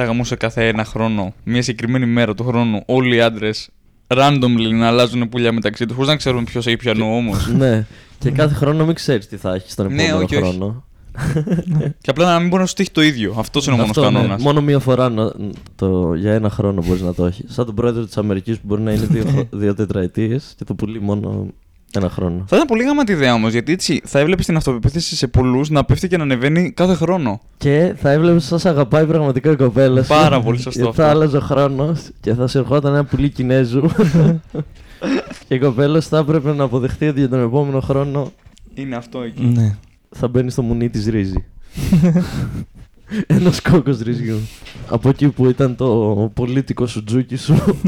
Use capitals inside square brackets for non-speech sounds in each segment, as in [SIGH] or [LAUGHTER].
θα γαμούσε κάθε ένα χρόνο, μια συγκεκριμένη μέρα του χρόνου, όλοι οι άντρες randomly να αλλάζουν πουλιά μεταξύ τους, χωρίς να ξέρουν ποιος έχει πιανού όμως. [LAUGHS] ναι. Και κάθε χρόνο μην ξέρεις τι θα έχεις τον Ναι, επόμενο όχι, όχι. χρόνο. και απλά να μην μπορεί να σου τύχει το ίδιο. Αυτός είναι ο μόνος Αυτό, ναι. κανόνας. Μόνο μία φορά να, το, για ένα χρόνο μπορείς να το έχεις. Σαν τον πρόεδρο της Αμερικής που μπορεί να είναι δύο, χρο- [LAUGHS] δύο τετραετίες και το πουλί μόνο ένα χρόνο. Θα ήταν πολύ γαμάτη ιδέα όμως, γιατί έτσι θα έβλεπες την αυτοπεποίθηση σε πολλούς να πέφτει και να ανεβαίνει κάθε χρόνο. Και θα έβλεπες σαν σε αγαπάει πραγματικά η κοπέλα σου. Πάρα πολύ σωστό Και αυτό. θα άλλαζε ο χρόνος και θα σε ερχόταν ένα πουλί Κινέζου. [LAUGHS] και η κοπέλα σου θα έπρεπε να αποδεχτεί ότι για τον επόμενο χρόνο Είναι αυτό εκεί. Ναι. θα μπαίνει στο μουνί της ρύζι. Ένας κόκκος ρυζιού. Από εκεί που ήταν το πολίτικο σουτζούκι σου. [LAUGHS]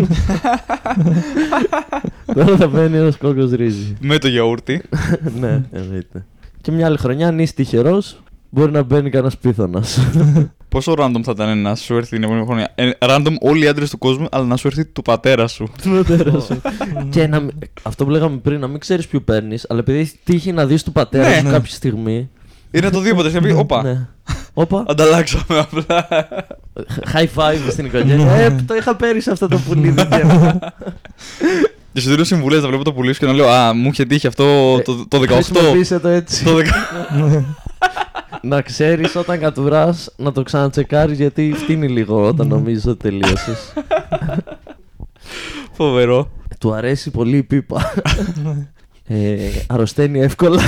Τώρα θα μπαίνει ένας κόκκος ρύζι. Με το γιαούρτι. [LAUGHS] ναι, εννοείται. Και μια άλλη χρονιά, αν είσαι τυχερός, μπορεί να μπαίνει κανένας πίθωνας. [LAUGHS] Πόσο random θα ήταν να σου έρθει την επόμενη χρονιά. Ε, random όλοι οι άντρες του κόσμου, αλλά να σου έρθει του πατέρα σου. Του πατέρα σου. [LAUGHS] και να, μην- αυτό που λέγαμε πριν, να μην ξέρεις ποιο παίρνεις, αλλά επειδή έχει τύχει να δεις του πατέρα Ναι. σου κάποια στιγμή. Ή να το δει ποτέ και να πει, Όπα, Ναι. Όπα. ανταλλάξαμε απλά. High five στην οικογένεια. ε, το είχα πέρυσι αυτό το πουλί. δεν ξέρω. Και σου δίνω συμβουλές να βλέπω το πουλί σου και να λέω Α, μου είχε τύχει αυτό το, το 18. Χρησιμοποίησε το έτσι. το 10. [LAUGHS] να ξέρεις όταν κατουράς να το ξανατσεκάρεις γιατί φτύνει λίγο όταν νομίζεις ότι τελείωσες. [LAUGHS] Φοβερό. Του αρέσει πολύ η πίπα. [LAUGHS] ε, αρρωσταίνει εύκολα.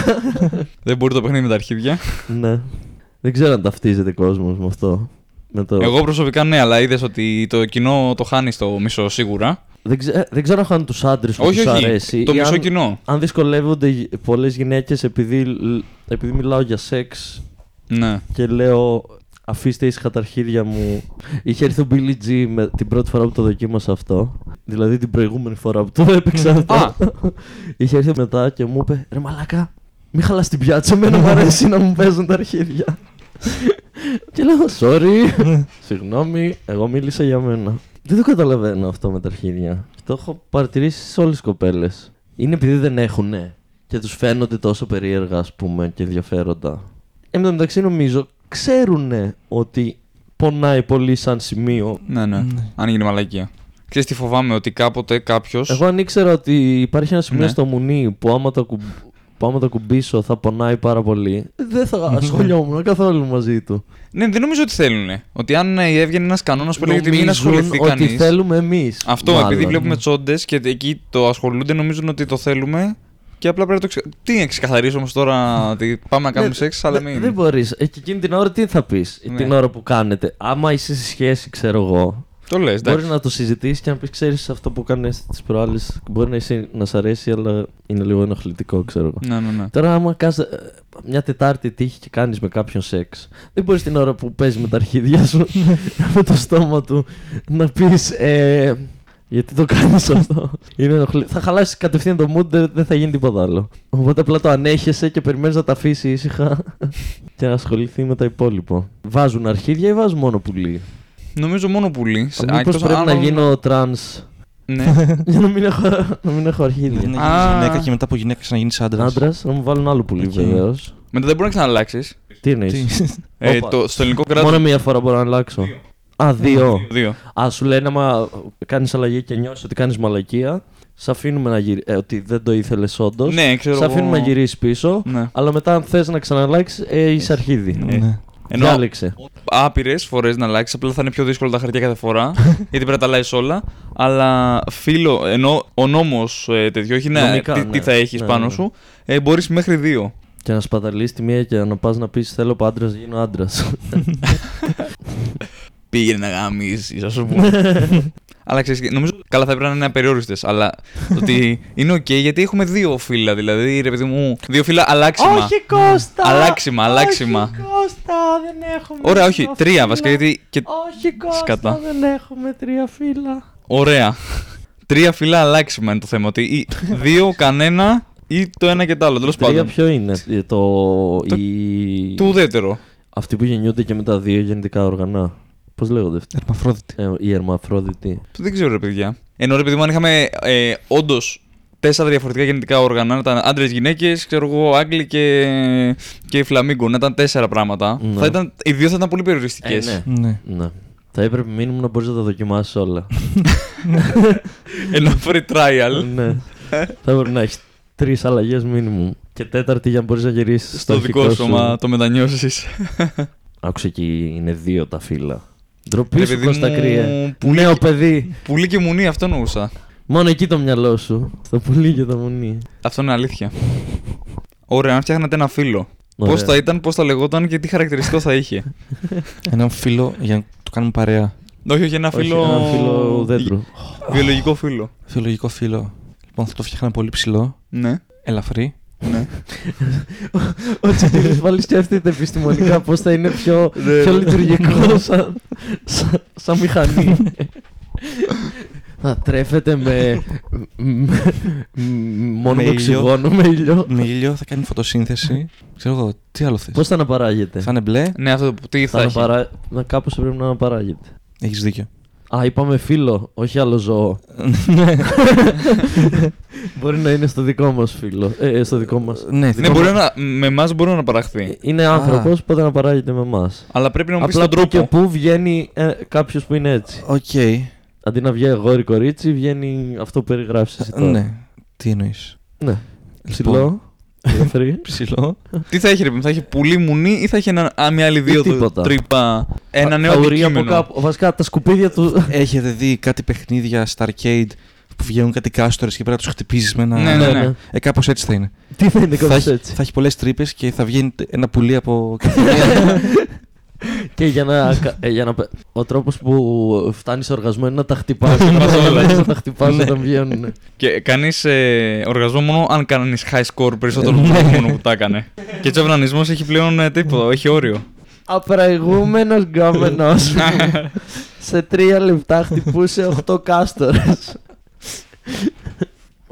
Δεν μπορεί το παιχνίδι με τα αρχίδια. ναι. Δεν ξέρω αν ταυτίζεται κόσμος με αυτό. Με το... Εγώ προσωπικά ναι, αλλά είδες ότι το κοινό το χάνεις στο μισό σίγουρα. Δεν, ξέ... δεν ξέρω αν τους άντρες που όχι, τους όχι. αρέσει. Το ή μισό αν... κοινό. αν δυσκολεύονται πολλές γυναίκες επειδή, επειδή μιλάω για σεξ Ναι. και λέω αφήστε ήσυχα τα αρχίδια μου. Είχε έρθει ο Billy G με την πρώτη φορά που το δοκίμασα αυτό. Δηλαδή την προηγούμενη φορά που το [LAUGHS] έπαιξα αυτό. Α. Είχε έρθει μετά και μου είπε ρε μαλάκα, μη χαλάς την πιάτσα, εμένα μου αρέσει να μου παίζουν τα αρχίδια. [LAUGHS] και λέω sorry, [LAUGHS] συγγνώμη, εγώ μίλησα για μένα. Δεν το καταλαβαίνω αυτό με τα αρχίδια. Και το έχω παρατηρήσει σε όλες τις κοπέλες. Είναι επειδή δεν έχουνε και τους φαίνονται τόσο περίεργα ας πούμε και ενδιαφέροντα. Εν τω μεταξύ νομίζω ξέρουνε ότι πονάει πολύ σαν σημείο. Ναι, ναι. Αν γίνει μαλακία. Ξέρεις τι φοβάμαι, ότι κάποτε κάποιο. Εγώ αν ήξερα ότι υπάρχει ένα σημείο Ναι. στο μουνί που άμα το, κουμπ... που άμα το κουμπίσω θα πονάει πάρα πολύ, δεν θα [LAUGHS] ασχολιόμουν καθόλου μαζί του. Ναι, δεν νομίζω ότι θέλουν. Ότι αν ε, έβγαινε ένας κανόνας που λέει ότι μην Νομίζουν ασχοληθεί ότι κανείς. θέλουμε εμείς. Αυτό, επειδή βλέπουμε τσόντες και εκεί το ασχολούνται, νομίζουν ότι το θέλουμε και απλά πρέπει να το ξε... Τι να ξεκαθαρίσω όμως τώρα, ότι πάμε να κάνουμε σεξ, αλλά μην. Δεν μπορείς. Και εκείνη την ώρα τι θα πεις, Ναι. την ώρα που κάνετε. Άμα είσαι σε σχέση, ξέρω εγώ, Το λες, Μπορεί εντάξει. να το συζητήσεις και να πεις: Ξέρεις αυτό που έκανε τις προάλλες. Μπορεί να, είσαι, να σ' αρέσει, αλλά είναι λίγο ενοχλητικό, ξέρω εγώ. Ναι, ναι, ναι. Τώρα, άμα κάς, ε, μια Τετάρτη τύχει και κάνεις με κάποιον σεξ, δεν μπορείς την ώρα που παίζεις με τα αρχίδια σου, [LAUGHS] με το στόμα του, να πεις. Ε, γιατί το κάνεις αυτό. Είναι ενοχλη... Θα χαλάσεις κατευθείαν το mood, δεν, δεν θα γίνει τίποτα άλλο. Οπότε απλά το ανέχεσαι και περιμένεις να τα αφήσει ήσυχα [LAUGHS] και να ασχοληθεί με τα υπόλοιπα. Βάζουν αρχίδια ή βάζουν μόνο πουλί; Νομίζω μόνο πουλί. Α, Μήπως εκτός πρέπει αν- να γίνω τρανς Ναι. [LAUGHS] για να μην έχω, να μην έχω Να αρχίδια. γίνεις Α. γυναίκα και μετά από γυναίκα να γίνεις άντρας. Άντρας, να μου βάλουν άλλο πουλί Εκεί. βεβαίως. Μετά δεν μπορεί να ξαναλλάξεις. Τι εννοείς; Ε, Όπα. το, στο ελληνικό κράτο. Μόνο μία φορά μπορώ να αλλάξω. Α, δύο. Δύο. Α, σου λένε άμα κάνεις αλλαγή και νιώσεις ότι κάνεις μαλακία, σε αφήνουμε να γυρίσει. Ε, ότι δεν το ήθελες όντως. Ναι, ξέρω. Σε αφήνουμε εγώ. να γυρίσεις πίσω. Ναι. Αλλά μετά, αν θες να ξαναλλάξεις, ε, είσαι αρχίδι. Ναι. Ενώ Διάλεξε. άπειρες φορές να αλλάξεις, απλά θα είναι πιο δύσκολο τα χαρτιά κάθε φορά. [LAUGHS] γιατί πρέπει να τα αλλάζεις όλα. Αλλά φίλο, ενώ ο νόμος ε, τέτοιο έχει να, Νομικά, τι, ναι. τι θα έχεις Ναι, πάνω ναι. σου, ε, μπορείς μέχρι δύο. Και να σπαταλείς τη μία και να πας να πεις: Θέλω που άντρας γίνω άντρας. [LAUGHS] Πήγαινε να γαμήσεις, ας πούμε. [LAUGHS] αλλά ξέρεις, νομίζω καλά θα έπρεπε να είναι απεριόριστες. Αλλά ότι [LAUGHS] είναι οκ γιατί έχουμε δύο φύλα. Δηλαδή, ρε παιδί μου, δύο φύλα αλλάξιμα. Κώστα! Αλλάξιμα, αλλάξιμα. Κώστα, δεν έχουμε. Ωραία, όχι, τρία βασικά γιατί. Και... Όχι, Κώστα, Σκατά. δεν έχουμε τρία φύλλα. Ωραία. Τρία φύλλα αλλάξιμα είναι το θέμα. Ότι ή δύο, κανένα ή το ένα και το άλλο. Τέλος Τρία πάντων. ποιο είναι, ε, το... Το- η... Του ουδέτερο. Αυτοί που γεννιούνται και με τα δύο γεννητικά όργανα. Πώς λέγονται αυτοί; Ερμαφρόδητη. Ε, οι ερμαφρόδιτοι. Δεν ξέρω, ρε παιδιά. Ενώ ρε παιδί μου, αν είχαμε ε, όντως τέσσερα διαφορετικά γεννητικά όργανα, να ήταν άντρες, γυναίκες, ξέρω εγώ, Άγγλοι και, και Φλαμίγκο, να ήταν τέσσερα πράγματα. Ναι. Θα ήταν, οι δύο θα ήταν πολύ περιοριστικές. Ε, ναι. Ναι. Ναι. Θα έπρεπε μήνυμα να μπορείς να τα δοκιμάσεις όλα. [LAUGHS] Ένα free trial ναι. Θα έπρεπε να έχεις τρεις αλλαγές μήνυμου. Και τέταρτη για να μπορείς να γυρίσεις στο δικό σου, μα το μετανιώσεις. Άκουσε εκεί είναι δύο τα φύλλα. Ντροπή Ρε σου παιδί Κώστα μου, κρύε. πουλί Νέο και- παιδί. Πουλί και μουνί, αυτό εννοούσα. Μόνο εκεί το μυαλό σου. Στο πουλί και το μουνί. Αυτό είναι αλήθεια. Ωραία, αν φτιάχνατε ένα φίλο. Πώς Ωραία. θα ήταν, πώς θα λεγόταν και τι χαρακτηριστικό θα είχε; [LAUGHS] Έναν φίλο για να το κάνουμε παρέα. όχι, όχι, ένα Όχι, φίλο. ένα φίλο δέντρου. Βιολογικό φίλο. Θεολογικό φίλο. Λοιπόν, θα το φτιάχνα πολύ ψηλό, Ναι, ελαφρύ. Ναι. Ο Τσιτήρης πάλι σκέφτεται επιστημονικά πώς θα είναι πιο, πιο λειτουργικό σαν, σαν, σαν μηχανή. θα τρέφεται με, με, μόνο Με με ήλιο. οξυγόνο, με ήλιο. Με ήλιο θα κάνει φωτοσύνθεση. Ξέρω εγώ, τι άλλο θες; Πώς θα αναπαράγεται; Θα είναι μπλε; Ναι, αυτό που τι θα, θα έχει. αναπαρά... να, κάπως πρέπει να αναπαράγεται. Έχεις δίκιο. Α, είπαμε φίλο, όχι άλλο ζώο. ναι, [LAUGHS] Μπορεί να είναι στο δικό μας φίλο. Ε, ε, στο δικό μας. ναι, Ναι, μπορεί να, με εμάς μπορεί να παραχθεί. Είναι άνθρωπος, οπότε αναπαράγεται με εμάς. Αλλά πρέπει να μου πεις Απλά τον που και τρόπο. που βγαίνει ε, κάποιος που είναι έτσι. Οκ. Αντί να βγαίνει αγόρι κορίτσι, βγαίνει αυτό που περιγράφεις εσύ τώρα. Ναι. Τι εννοείς. ναι. Λοιπόν, Ψηλό. Ελεύθερη. [LAUGHS] Ψηλό. Τι θα έχει, ρε παιδί μου, θα έχει πουλί μουνί ή θα έχει ένα, α, μια άλλη δύο τίποτα. τρύπα. Ένα νέο Τα ουρία από αντικείμενο. κάπου. Βασικά τα σκουπίδια του. [LAUGHS] Έχετε δει κάτι παιχνίδια στα arcade που βγαίνουν κάτι κάστορες και πρέπει να τους χτυπήσεις με ένα... Ναι, ναι, ναι. Ε, κάπως έτσι θα είναι. Τι θα είναι θα, κάπως έχει, έτσι; θα έχει πολλές τρύπες και θα βγαίνει ένα πουλί από... [LAUGHS] Και για να, κα- ε, για να, πε- ο τρόπος που φτάνεις σε οργασμό είναι να τα χτυπάς χτυπάς όλα. Να τα χτυπάς Ναι. όταν βγαίνουν. Και κάνει ε, οργασμό μόνο αν κάνεις high score περισσότερο από τον προηγούμενο που τα έκανε. και έτσι ο ουνανισμός έχει πλέον ε, τίποτα, έχει όριο. Απραγούμενος γκόμενος. [LAUGHS] σε τρία λεπτά χτυπούσε 8 κάστορες.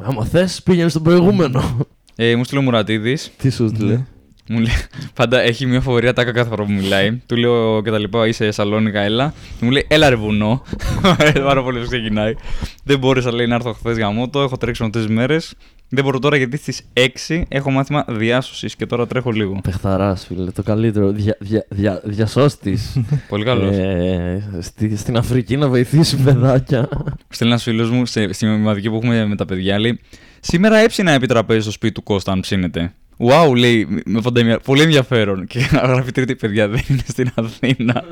Άμα θες, πήγαινε στον προηγούμενο. Ε, μου στείλε ο Μουρατίδης. Τι σου λέει. Μου λέει, πάντα έχει μια φοβερή ατάκα κάθε φορά που μιλάει. Του λέω και τα λοιπά, είσαι Σαλόνικα, έλα. Και μου λέει, έλα ρε βουνό. Ε, [LAUGHS] Πάρα πολύ που ξεκινάει. Δεν μπόρεσα, λέει, να έρθω χθες γαμότο. Έχω τρέξει τρεις μέρες. Δεν μπορώ τώρα γιατί στις 6 έχω μάθημα διάσωσης και τώρα τρέχω λίγο. Πεχθαράς, φίλε, το καλύτερο. Δια, δια, δια, διασώστης. [LAUGHS] πολύ καλός. ε, στη, στην Αφρική να βοηθήσει παιδάκια. Στέλνει ένας φίλος μου σε, στη μαθηματική που έχουμε με τα παιδιά, λέει: Σήμερα έψηνα επί τραπέζι στο σπίτι του Κώστα, αν ψήνετε. Wow, λέει, με φανταμία, πολύ ενδιαφέρον. Και [LAUGHS] γράφει τρίτη παιδιά, δεν είναι στην Αθήνα.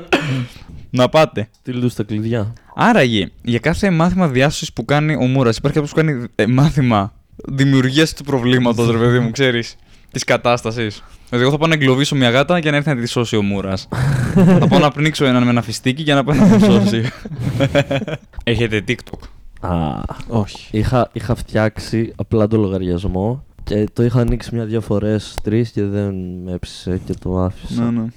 να πάτε. Τι του τα κλειδιά. Άραγε, για κάθε μάθημα διάσωσης που κάνει ο Μούρας, υπάρχει κάποιος που κάνει ε, μάθημα δημιουργίας του προβλήματος, ρε παιδί μου, ξέρεις, της κατάστασης. Δηλαδή, εγώ θα πάω να εγκλωβίσω μια γάτα για να έρθει να τη σώσει ο Μούρας. [LAUGHS] θα πάω να πνίξω έναν με ένα φιστίκι για να πάει να τη σώσει. Έχετε TikTok. Α, Όχι. είχα, είχα φτιάξει απλά το λογαριασμό και το είχα ανοίξει μια-δυο φορές, τρεις και δεν με έψησε και το άφησα. Ναι, ναι.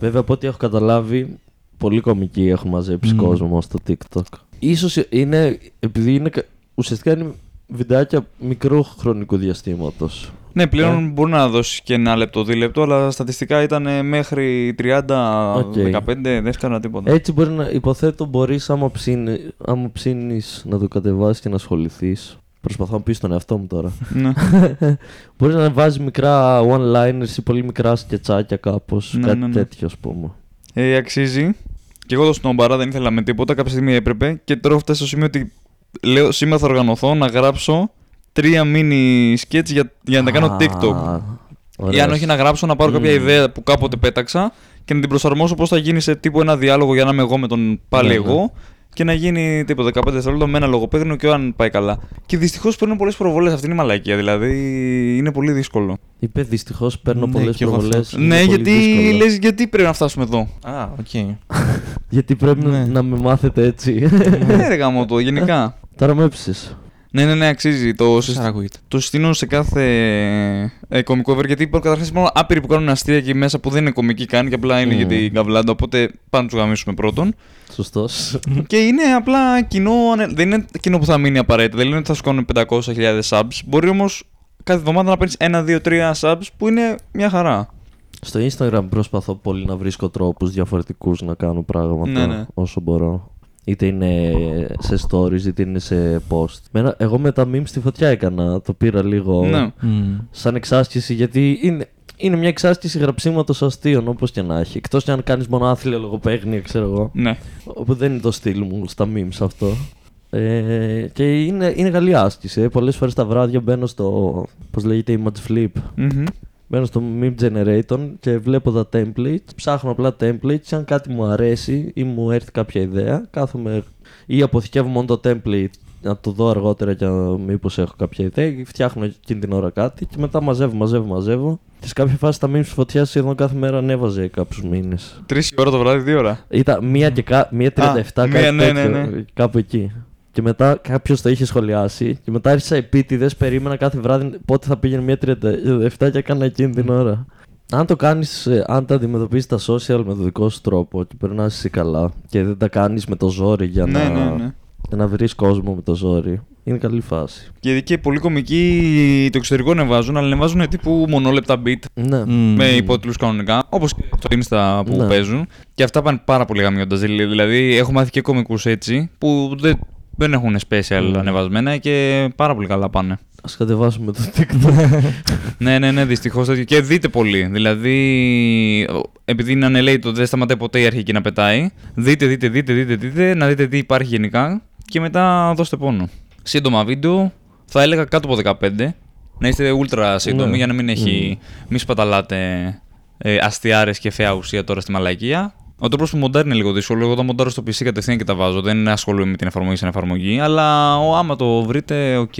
Βέβαια, από ό,τι έχω καταλάβει, πολύ κομικοί έχουν μαζέψει Μμμ. κόσμο στο TikTok. Ίσως είναι, επειδή είναι, κα- ουσιαστικά είναι βιντεάκια μικρού χρονικού διαστήματος. Ναι, πλέον Ε. μπορεί να δώσει και ένα λεπτό, δίλεπτο, αλλά στατιστικά ήταν ε, μέχρι 30, Οκ. 15, δεν έκανα τίποτα. Έτσι μπορεί να, υποθέτω μπορείς άμα, ψήνει, άμα ψήνεις να το κατεβάσεις και να ασχοληθείς. Προσπαθώ να πεις στον εαυτό μου τώρα. ναι. [LAUGHS] Μπορείς να βάζεις μικρά one-liners ή πολύ μικρά σκετσάκια κάπως, Ναι, κάτι ναι, ναι. τέτοιο ας πούμε. Ε, αξίζει. Και εγώ το σνόμπαρα, δεν ήθελα με τίποτα. Κάποια στιγμή έπρεπε. Και τώρα έχω φτάσει στο σημείο ότι λέω σήμερα θα οργανωθώ να γράψω τρία mini sketch για, για να τα κάνω Α, TikTok. Ή ωραίος. αν όχι να γράψω να πάρω κάποια Μμμ. ιδέα που κάποτε πέταξα και να την προσαρμόσω πώς θα γίνει σε τύπου ένα διάλογο για να είμαι εγώ με τον πάλι Ναι, ναι. εγώ και να γίνει τύπου 15 δευτερόλεπτα με ένα λογοπαίγνιο και αν πάει καλά. Και δυστυχώς παίρνουν πολλές προβολές. Αυτή είναι η μαλακία. Δηλαδή είναι πολύ δύσκολο. Είπε δυστυχώς παίρνω Ναι, πολλές κι εγώ προβολές. αυτό. ναι, γιατί λες γιατί πρέπει να φτάσουμε εδώ. Α, οκ. [LAUGHS] Γιατί πρέπει Ναι. να με μάθετε έτσι. ναι, ρε γαμώτο, γενικά. Τώρα με έψησες. Ναι, ναι, ναι, αξίζει. Το, Πώς συστ- ακούγεται. το συστήνω σε κάθε ε, κωμικό ever γιατί υπάρχουν καταρχά μόνο άπειροι που κάνουν αστεία εκεί μέσα που δεν είναι κομικοί καν και απλά είναι Μμμ. για την καβλάντα. Οπότε πάμε να τους γαμίσουμε πρώτον. Σωστός. [LAUGHS] και είναι απλά κοινό, ανε- δεν είναι κοινό που θα μείνει απαραίτητα. Δεν λένε ότι θα σου κάνουν 500.000 subs. Μπορεί όμως κάθε εβδομάδα να παίρνεις ένα, δύο, τρία subs που είναι μια χαρά. Στο Instagram προσπαθώ πολύ να βρίσκω τρόπους διαφορετικούς να κάνω πράγματα Ναι, ναι. όσο μπορώ. Είτε είναι σε stories, είτε είναι σε post. Μένα, εγώ με τα memes στη φωτιά έκανα. Το πήρα λίγο Ναι. Μμμ. σαν εξάσκηση γιατί είναι, είναι μια εξάσκηση γραψίματος αστείων, όπως και να έχει. Εκτός κι αν κάνεις μόνο άθλια λογοπαίγνια, ξέρω εγώ. Ναι. Όπου δεν είναι το στυλ μου στα memes αυτό. Ε, και είναι, είναι καλή άσκηση. Ε. Πολλές φορές τα βράδια μπαίνω στο. Πώς λέγεται, image flip. Μμμ. Μπαίνω στο meme generator και βλέπω τα templates. Ψάχνω απλά templates. Αν κάτι μου αρέσει ή μου έρθει κάποια ιδέα, κάθομαι ή αποθηκεύω μόνο το template να το δω αργότερα για μήπως έχω κάποια ιδέα. ή Φτιάχνω εκείνη την ώρα κάτι και μετά μαζεύω, μαζεύω, μαζεύω. Και σε κάποια φάση τα memes της φωτιάς σχεδόν κάθε μέρα ανέβαζε κάποιους μήνες. Τρεις ώρα το βράδυ, δύο ώρα. Ήταν μία και κα... μία 37, Α, κάτι μία, ναι, τέτοιο, ναι, ναι. κάπου εκεί. Και μετά κάποιος το είχε σχολιάσει. Και μετά άρχισα επίτηδες, περίμενα κάθε βράδυ πότε θα πήγαινε μία 37 και έκανα εκείνη την ώρα. Αν το κάνεις, αν τα αντιμετωπίζεις τα social με το δικό σου τρόπο και περνάς εσύ καλά και δεν τα κάνεις με το ζόρι για Ναι, να, ναι, ναι. για να βρεις κόσμο με το ζόρι, είναι καλή φάση. Και και πολλοί κομικοί το εξωτερικό ανεβάζουν, αλλά ανεβάζουν τύπου μονόλεπτα beat Ναι. Μμμ. με υπότιτλους κανονικά, όπως και στο Insta που Ναι. παίζουν. Και αυτά πάνε πάρα πολύ γαμιώντα. Δηλαδή, έχω μάθει και κομικούς έτσι που δεν, δεν έχουν special Mm. ανεβασμένα και πάρα πολύ καλά πάνε. Α κατεβάσουμε το [LAUGHS] TikTok. ναι, ναι, ναι, δυστυχώς. Και δείτε πολύ. Δηλαδή, επειδή είναι ανελέητο, δεν σταματάει ποτέ η αρχική να πετάει. Δείτε, δείτε, δείτε, δείτε, δείτε, να δείτε τι υπάρχει γενικά και μετά δώστε πόνο. Σύντομα βίντεο, θα έλεγα κάτω από 15. Να είστε ultra σύντομοι Ναι. για να μην έχει. Μη σπαταλάτε ε, αστιάρες και φαιά ουσία τώρα στη μαλακία. Ο τρόπος που μοντάρει είναι λίγο δύσκολο. Εγώ το μοντάρω στο PC κατευθείαν και τα βάζω. Δεν ασχολούμαι με την εφαρμογή σαν εφαρμογή. Αλλά ο, άμα το βρείτε, οκ.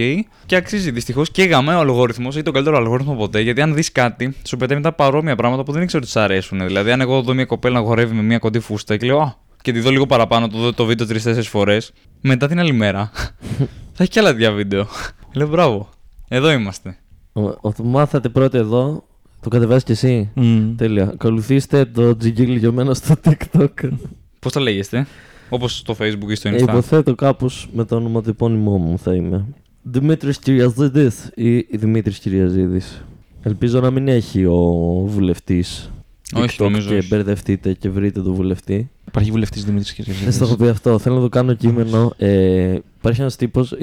Και αξίζει δυστυχώς και γαμάει ο αλγόριθμος ή τον καλύτερο αλγόριθμο ποτέ. Γιατί αν δεις κάτι, σου πετάει μετά παρόμοια πράγματα που δεν ήξερα ότι σου αρέσουν. Δηλαδή, αν εγώ δω μια κοπέλα να χορεύει με μια κοντή φούστα και λέω Α, και τη δω λίγο παραπάνω, το δω το βίντεο τρει-τέσσερι φορές. Μετά την άλλη μέρα [LAUGHS] θα έχει και άλλα δύο βίντεο. λέω μπράβο. Εδώ είμαστε. Ο- ο- το μάθατε πρώτα εδώ, το κατεβάζεις κι εσύ. Μμμ. Τέλεια. Ακολουθήστε το τζιγκίλ λιωμένο στο TikTok. Πώς τα λέγεστε, Όπως στο Facebook ή στο Ε, Insta; υποθέτω κάπως με το ονοματεπώνυμό μου θα είμαι. Δημήτρης Κυριαζίδης ή Δημήτρης Κυριαζίδης. Ελπίζω να μην έχει ο βουλευτής. Όχι, νομίζω Και όχι. μπερδευτείτε και βρείτε τον βουλευτή. Υπάρχει βουλευτής Δημήτρης Δεν στο έχω Κυριαζίδη. πει αυτό. Θέλω να το κάνω κείμενο. Ε, υπάρχει ένας τύπος,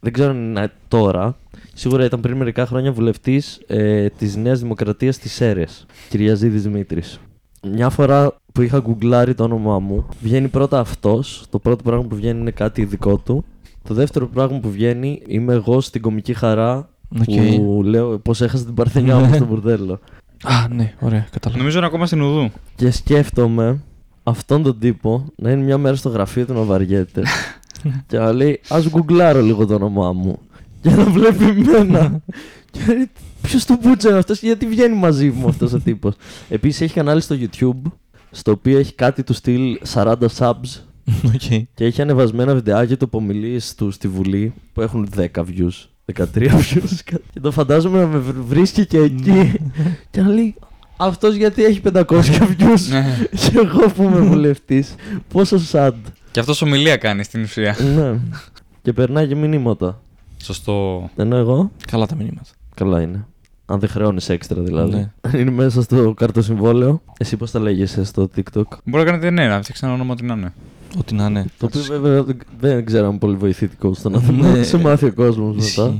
δεν ξέρω αν είναι τώρα. Σίγουρα ήταν πριν μερικά χρόνια βουλευτής ε, της Νέας Δημοκρατίας της ΣΕΡΕΣ. Κυριαζίδης Δημήτρης. Μια φορά που είχα γκουγκλάρει το όνομά μου, βγαίνει πρώτα αυτός. Το πρώτο πράγμα που βγαίνει είναι κάτι δικό του. Το δεύτερο πράγμα που βγαίνει είμαι εγώ στην κομική χαρά Οκ. που λέω πώς έχασα την παρθενιά μου [LAUGHS] στο μπουρδέλο. Α, ναι, ωραία, κατάλαβα. Νομίζω είναι ακόμα στην ΟΝΝΕΔ. Και σκέφτομαι αυτόν τον τύπο να είναι μια μέρα στο γραφείο του να βαριέται [LAUGHS] και να λέει ας γκουγκλάρω λίγο το όνομά μου και να βλέπει εμένα και να λέει ποιος το μπούτσα είναι αυτός και γιατί βγαίνει μαζί μου αυτός ο τύπος Επίσης έχει κανάλι στο YouTube στο οποίο έχει κάτι του στυλ 40 subs OK. και έχει ανεβασμένα βιντεάκια του από ομιλίες του στη Βουλή που έχουν 10 views 13 [LAUGHS] views και το φαντάζομαι να με βρ- βρίσκει και εκεί και να λέει αυτός γιατί έχει 500 views; Ναι. και εγώ που είμαι βουλευτής, πόσο sad. Και αυτός ομιλία κάνει στην ουσία. ναι. Και περνάει και μηνύματα. Σωστό. Ενώ εγώ, Καλά τα μηνύματα. καλά είναι. Αν δεν χρεώνεις έξτρα δηλαδή. Ναι. Αν [LAUGHS] είναι μέσα στο καρτοσυμβόλαιο, εσύ πώς τα λέγεσαι στο TikTok; Μπορεί να κάνετε ναι, να φτιάξει ένα όνομα ό,τι να είναι. Ό,τι να είναι. Το οποίο βέβαια δεν- δεν ξέρω αν είναι πολύ βοηθητικό στο να Ναι. σε μάθει ο κόσμος μετά.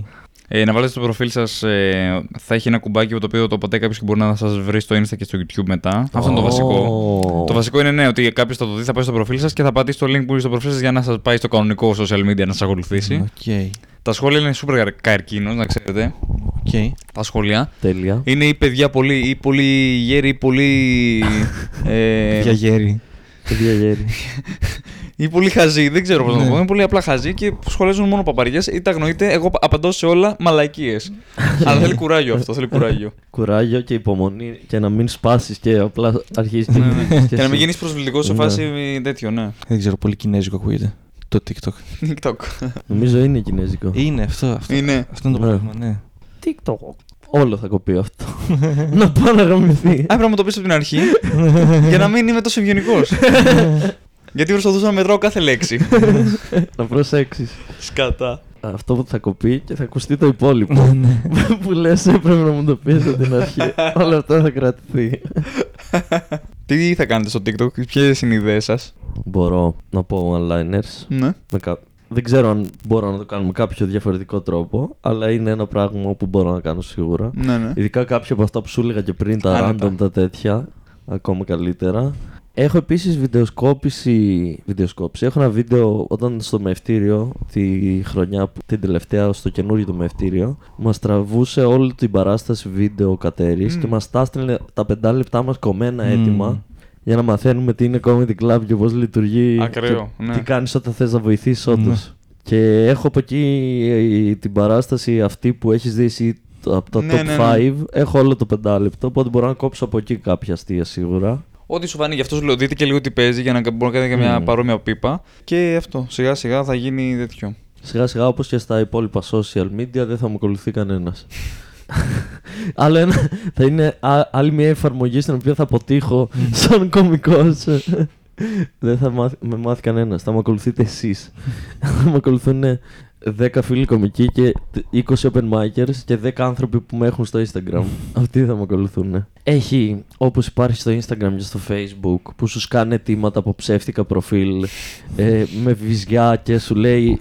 Ισχύει. Ε, να βάλετε στο προφίλ σας, ε, θα έχει ένα κουμπάκι με το οποίο το πατάει κάποιος και μπορεί να σας βρει στο Insta και στο YouTube μετά. Αυτό είναι το βασικό. Ω. Το βασικό είναι ναι, ότι κάποιος θα το δει, θα πάει στο προφίλ σας και θα πατήσει το link που είναι στο προφίλ σας για να σας πάει στο κανονικό social media να σας ακολουθήσει. Οκ. Τα σχόλια είναι super καρκίνος, να ξέρετε. Οκ. Τα σχόλια. Τέλεια. Είναι ή παιδιά πολύ, ή πολύ γέροι, ή πολύ. [LAUGHS] ε, Για γέρι. Παιδιά γέρι. [LAUGHS] ή πολύ χαζοί. Δεν ξέρω πώς να το Ναι. πω. Είναι πολύ απλά χαζοί και σχολιάζουν μόνο παπαριές. Είτε αγνοείτε, εγώ απαντώ σε όλα μαλακίες. [LAUGHS] Αλλά θέλει κουράγιο αυτό, θέλει κουράγιο. [LAUGHS] Κουράγιο και υπομονή και να μην σπάσεις και απλά αρχίσει και. Ναι, ναι. μιλήσεις [LAUGHS] Και να μην εσύ. γίνεις προσβλητικός σε Ναι. φάση τέτοιο, ναι. Δεν ξέρω, πολύ κινέζικο ακούγεται. Το TikTok. TikTok. Νομίζω είναι κινέζικο. Είναι αυτό. αυτό. Είναι. Αυτό είναι το Ναι. πρόβλημα, ναι. TikTok. Όλο θα κοπεί αυτό. να πάω να γαμηθεί. Α, πρέπει να μου το πεις από την αρχή για να μην είμαι τόσο ευγενικός. Γιατί προσπαθούσα να μετράω κάθε λέξη. [LAUGHS] να προσέξεις. Σκατά. Αυτό που θα κοπεί και θα ακουστεί το υπόλοιπο. Ναι. [LAUGHS] που λες, έπρεπε να μου το πεις από την αρχή. [LAUGHS] Όλο αυτό θα κρατηθεί. Τι θα κάνετε στο TikTok, ποιες είναι οι ιδέες σας; Μπορώ να πω one-liners. Ναι. Με κα... Δεν ξέρω αν μπορώ να το κάνω με κάποιο διαφορετικό τρόπο, αλλά είναι ένα πράγμα που μπορώ να κάνω σίγουρα. Ναι, ναι. Ειδικά κάποια από αυτά που σου έλεγα και πριν, τα Άνετα. random, τα τέτοια, ακόμα καλύτερα. Έχω επίσης βιντεοσκόπηση, βιντεοσκόπηση. Έχω ένα βίντεο όταν στο μευτήριο, τη χρονιά, που- την τελευταία, στο καινούριο το μευτήριο, μας τραβούσε όλη την παράσταση βίντεο ο Κατέρης Μμ. και μας τα έστελνε τα πεντά λεπτά μας κομμένα Μμ. έτοιμα για να μαθαίνουμε τι είναι comedy club και πώς λειτουργεί Ακραίο, και ναι. τι κάνεις όταν θες να βοηθήσεις όντως. Ναι. Και έχω από εκεί ε, την παράσταση αυτή που έχεις δει εσύ το- από τα Ναι, top ναι, 5. ναι. Έχω όλο το πεντάλεπτο, οπότε μπορώ να κόψω από εκεί κάποια αστεία σίγουρα. Ό,τι σου φάνηκε, γι' αυτό σου λέω: Δείτε και λίγο τι παίζει για να μπορεί να κάνετε και μια Μμ. παρόμοια πίπα. Και αυτό σιγά σιγά θα γίνει τέτοιο. Σιγά σιγά όπως και στα υπόλοιπα social media δεν θα μου ακολουθεί κανένας. [LAUGHS] Άλλο ένα, θα είναι α- άλλη μια εφαρμογή στην οποία θα αποτύχω σαν κωμικός. [LAUGHS] δεν θα μάθει, με μάθει κανένας, θα με ακολουθείτε εσείς. [LAUGHS] θα με ακολουθούν 10 φίλοι κομικοί και 20 open micers και 10 άνθρωποι που με έχουν στο Instagram. [LAUGHS] Αυτοί θα με ακολουθούν. Έχει, όπως υπάρχει στο Instagram και στο Facebook, που σου σκάνε αιτήματα από ψεύτικα προφίλ ε, με βυζιά και σου λέει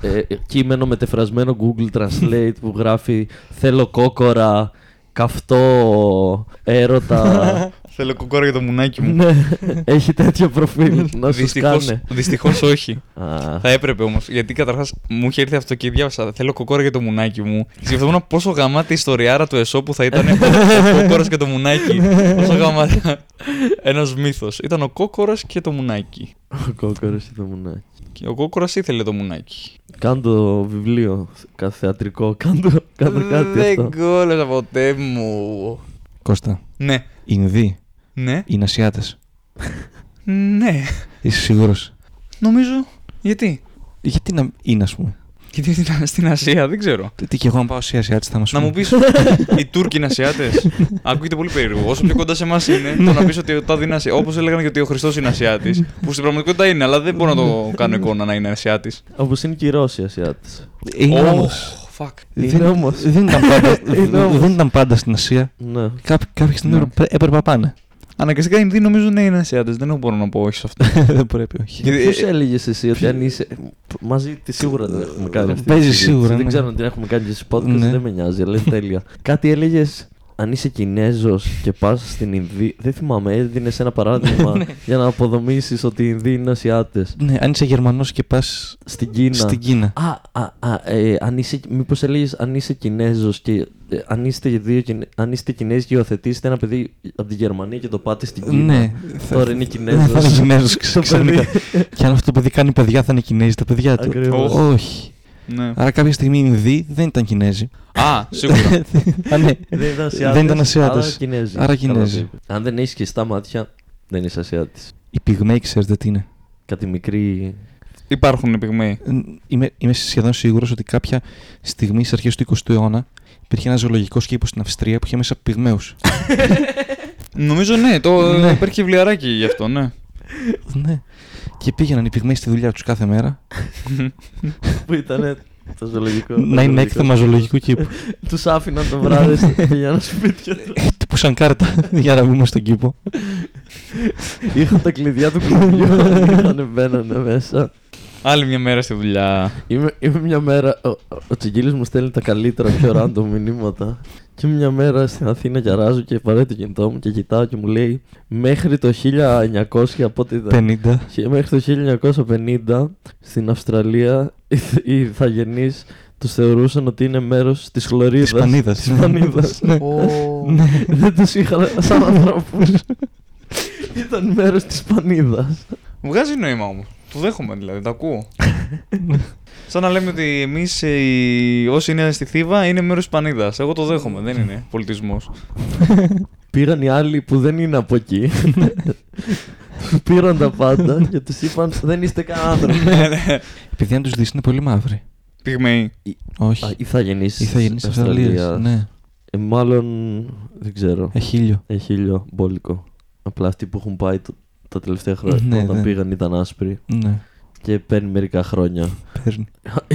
ε, ε, κείμενο μετεφρασμένο Google Translate που γράφει θέλω κόκορα, καυτό, έρωτα. [LAUGHS] Θέλω κοκόρα για το μουνάκι μου. ναι, έχει τέτοιο προφίλ να σου Δυστυχώς, σκάνε. δυστυχώς όχι. Α, Θα έπρεπε όμως. Γιατί καταρχάς μου είχε έρθει αυτό και διάβασα. Θέλω κοκόρα για το μουνάκι μου. Και σκεφτόμουν πόσο γαμάτη η ιστοριάρα του Εσώπου θα ήταν [LAUGHS] ο κόκορας και το μουνάκι. Πόσο γαμάτη. Ένας μύθος. Ήταν ο κόκορας και το μουνάκι. ο κόκορος ή το μουνάκι. Και ο κόκορας ήθελε το μουνάκι. Κάντο βιβλίο, κάθε θεατρικό, κάντο, κάντο κάτι αυτό. Δεν κόλλασα ποτέ μου. Κώστα, Ναι. Ινδοί Ναι. είναι Ασιάτες. Ναι. Είσαι σίγουρος; Νομίζω. Γιατί; Γιατί να είναι, ας πούμε. Γιατί στην- στην Ασία, δεν ξέρω. Τι, τι και εγώ αν πάω σε Ασιάτες θα μας Να μου πούνε. πεις, οι Τούρκοι είναι Ασιάτες; Ακούγεται πολύ περίεργο. Όσο πιο κοντά σε εμάς είναι, το να πεις ότι ο Τάδε είναι Ασιάτη. Όπως έλεγαν και ότι ο Χριστός είναι Ασιάτης. Που στην πραγματικότητα είναι, αλλά δεν μπορώ να το κάνω εικόνα να είναι Ασιάτης. Όπως είναι και οι Ρώσοι Ασιάτες. Είναι όμως. fuck. Είναι Δεν, όμως. δεν, ήταν πάντα, Είναι όμως. δεν ήταν πάντα [LAUGHS] στην Ασία. Ναι. Κάποιοι, κάποια στιγμή Ναι. έπρεπε- έπρεπε να πάνε. Αναγκαστικά οι Ινδοί νομίζω ναι είναι Ασιάτες. Δεν μπορώ να πω όχι σε αυτό. [LAUGHS] δεν πρέπει, όχι. Γιατί- Πώς έλεγες εσύ ότι αν είσαι. Μαζί τη σίγουρα δεν έχουμε κάνει αυτή. τη Παίζεις συζήτηση. σίγουρα, Δεν ναι. ξέρω αν την έχουμε κάνει και σε podcast, Ναι. δεν με νοιάζει, αλλά είναι τέλεια. Κάτι έλεγες. Αν είσαι Κινέζος και πας στην Ινδία. Δεν θυμάμαι, έδινε ένα παράδειγμα [LAUGHS] για να αποδομήσεις ότι οι Ινδοί είναι Ασιάτες. Ναι, αν είσαι Γερμανός και πας Στην Κίνα. στην Κίνα. Α, α, α ε, αν είσαι, μήπως έλεγες αν είσαι Κινέζος και ε, αν είστε, δύο, Κινε- αν είστε Κινέζοι και υιοθετήσετε ένα παιδί από τη Γερμανία και το πάτε στην Κίνα. Ναι. Τώρα είναι Ναι, Κινέζος. θα είναι Κινέζος Το ξαφνικά. παιδί. Και αν αυτό το παιδί κάνει παιδιά θα είναι Κινέζοι τα παιδιά του. Ακριβώς. Όχι. Ναι. Άρα κάποια στιγμή οι Ινδοί δεν ήταν Κινέζοι. Α, σίγουρα. [LAUGHS] Α, ναι. Δεν ήταν Ασιάτες, Δεν ήταν Ασιάτες. Άρα Κινέζοι. Άρα Κινέζοι. Καλά το είπε. Αν δεν έχεις κλειστά μάτια, δεν είσαι Ασιάτης. Οι πυγμαίοι ξέρετε τι είναι. Κάτι μικρή... Υπάρχουν πυγμαίοι. Ε, Είμαι, είμαι σχεδόν σίγουρος ότι κάποια στιγμή στις αρχές του 20ου αιώνα υπήρχε ένας ζωολογικός κήπος στην Αυστρία που είχε μέσα πυγμαίους. Νομίζω ναι, το Ναι. υπάρχει βιβλιαράκι γι' αυτό, ναι. ναι. Και πήγαιναν οι πυγμαίοι στη δουλειά τους κάθε μέρα που ήταν το ζωολογικό. να είναι έκθεμα ζωολογικού κήπου. Τους άφηναν το βράδυ στην πηγαίναν [LAUGHS] σπίτια τους. Ε, Τυπούσαν κάρτα για να μπούμε στον κήπο. Είχαν τα κλειδιά του κουμπιού. Είχαν μπαίνανε μέσα. Άλλη μια μέρα στη δουλειά. Είμαι, είμαι μια μέρα. Ο, ο Τσιγκίλης μου στέλνει τα καλύτερα, πιο random μηνύματα. Και μια μέρα στην Αθήνα γυράζω και παρέ το κινητό μου και κοιτάω και μου λέει μέχρι το 1900 από ό,τι ήταν. 50. Και Μέχρι το 1950 στην Αυστραλία οι, θ- οι ηθαγενείς τους θεωρούσαν ότι είναι μέρος της χλωρίδας. Της πανίδας. Της πανίδας. Ναι. Ναι, δεν τους είχα σαν ανθρώπους. [LAUGHS] Ήταν μέρος της πανίδας. Βγάζει νόημα όμως. Το δέχομαι δηλαδή, το ακούω. Σαν να λέμε ότι εμείς όσοι είναι στη Θήβα είναι μέρος της Πανίδας. Εγώ το δέχομαι, δεν είναι πολιτισμός. Πήραν οι άλλοι που δεν είναι από εκεί. Πήραν τα πάντα και τους είπαν δεν είστε καν άνθρωποι. Ναι, ναι. Επειδή αν τους δεις είναι πολύ μαύροι. Πυγμαίοι. Όχι. Α, Ηθαγενείς Ή θα γίνει της Αυστραλίας. Αυστραλίας. Ναι. Ε, μάλλον δεν ξέρω. Έχει ήλιο. Έχει ήλιο μπόλικο. Απλά αυτοί που έχουν πάει το- τα τελευταία χρόνια Ναι, όταν ναι. πήγαν ήταν άσπροι Ναι. Και παίρνει μερικά χρόνια Παίρνει.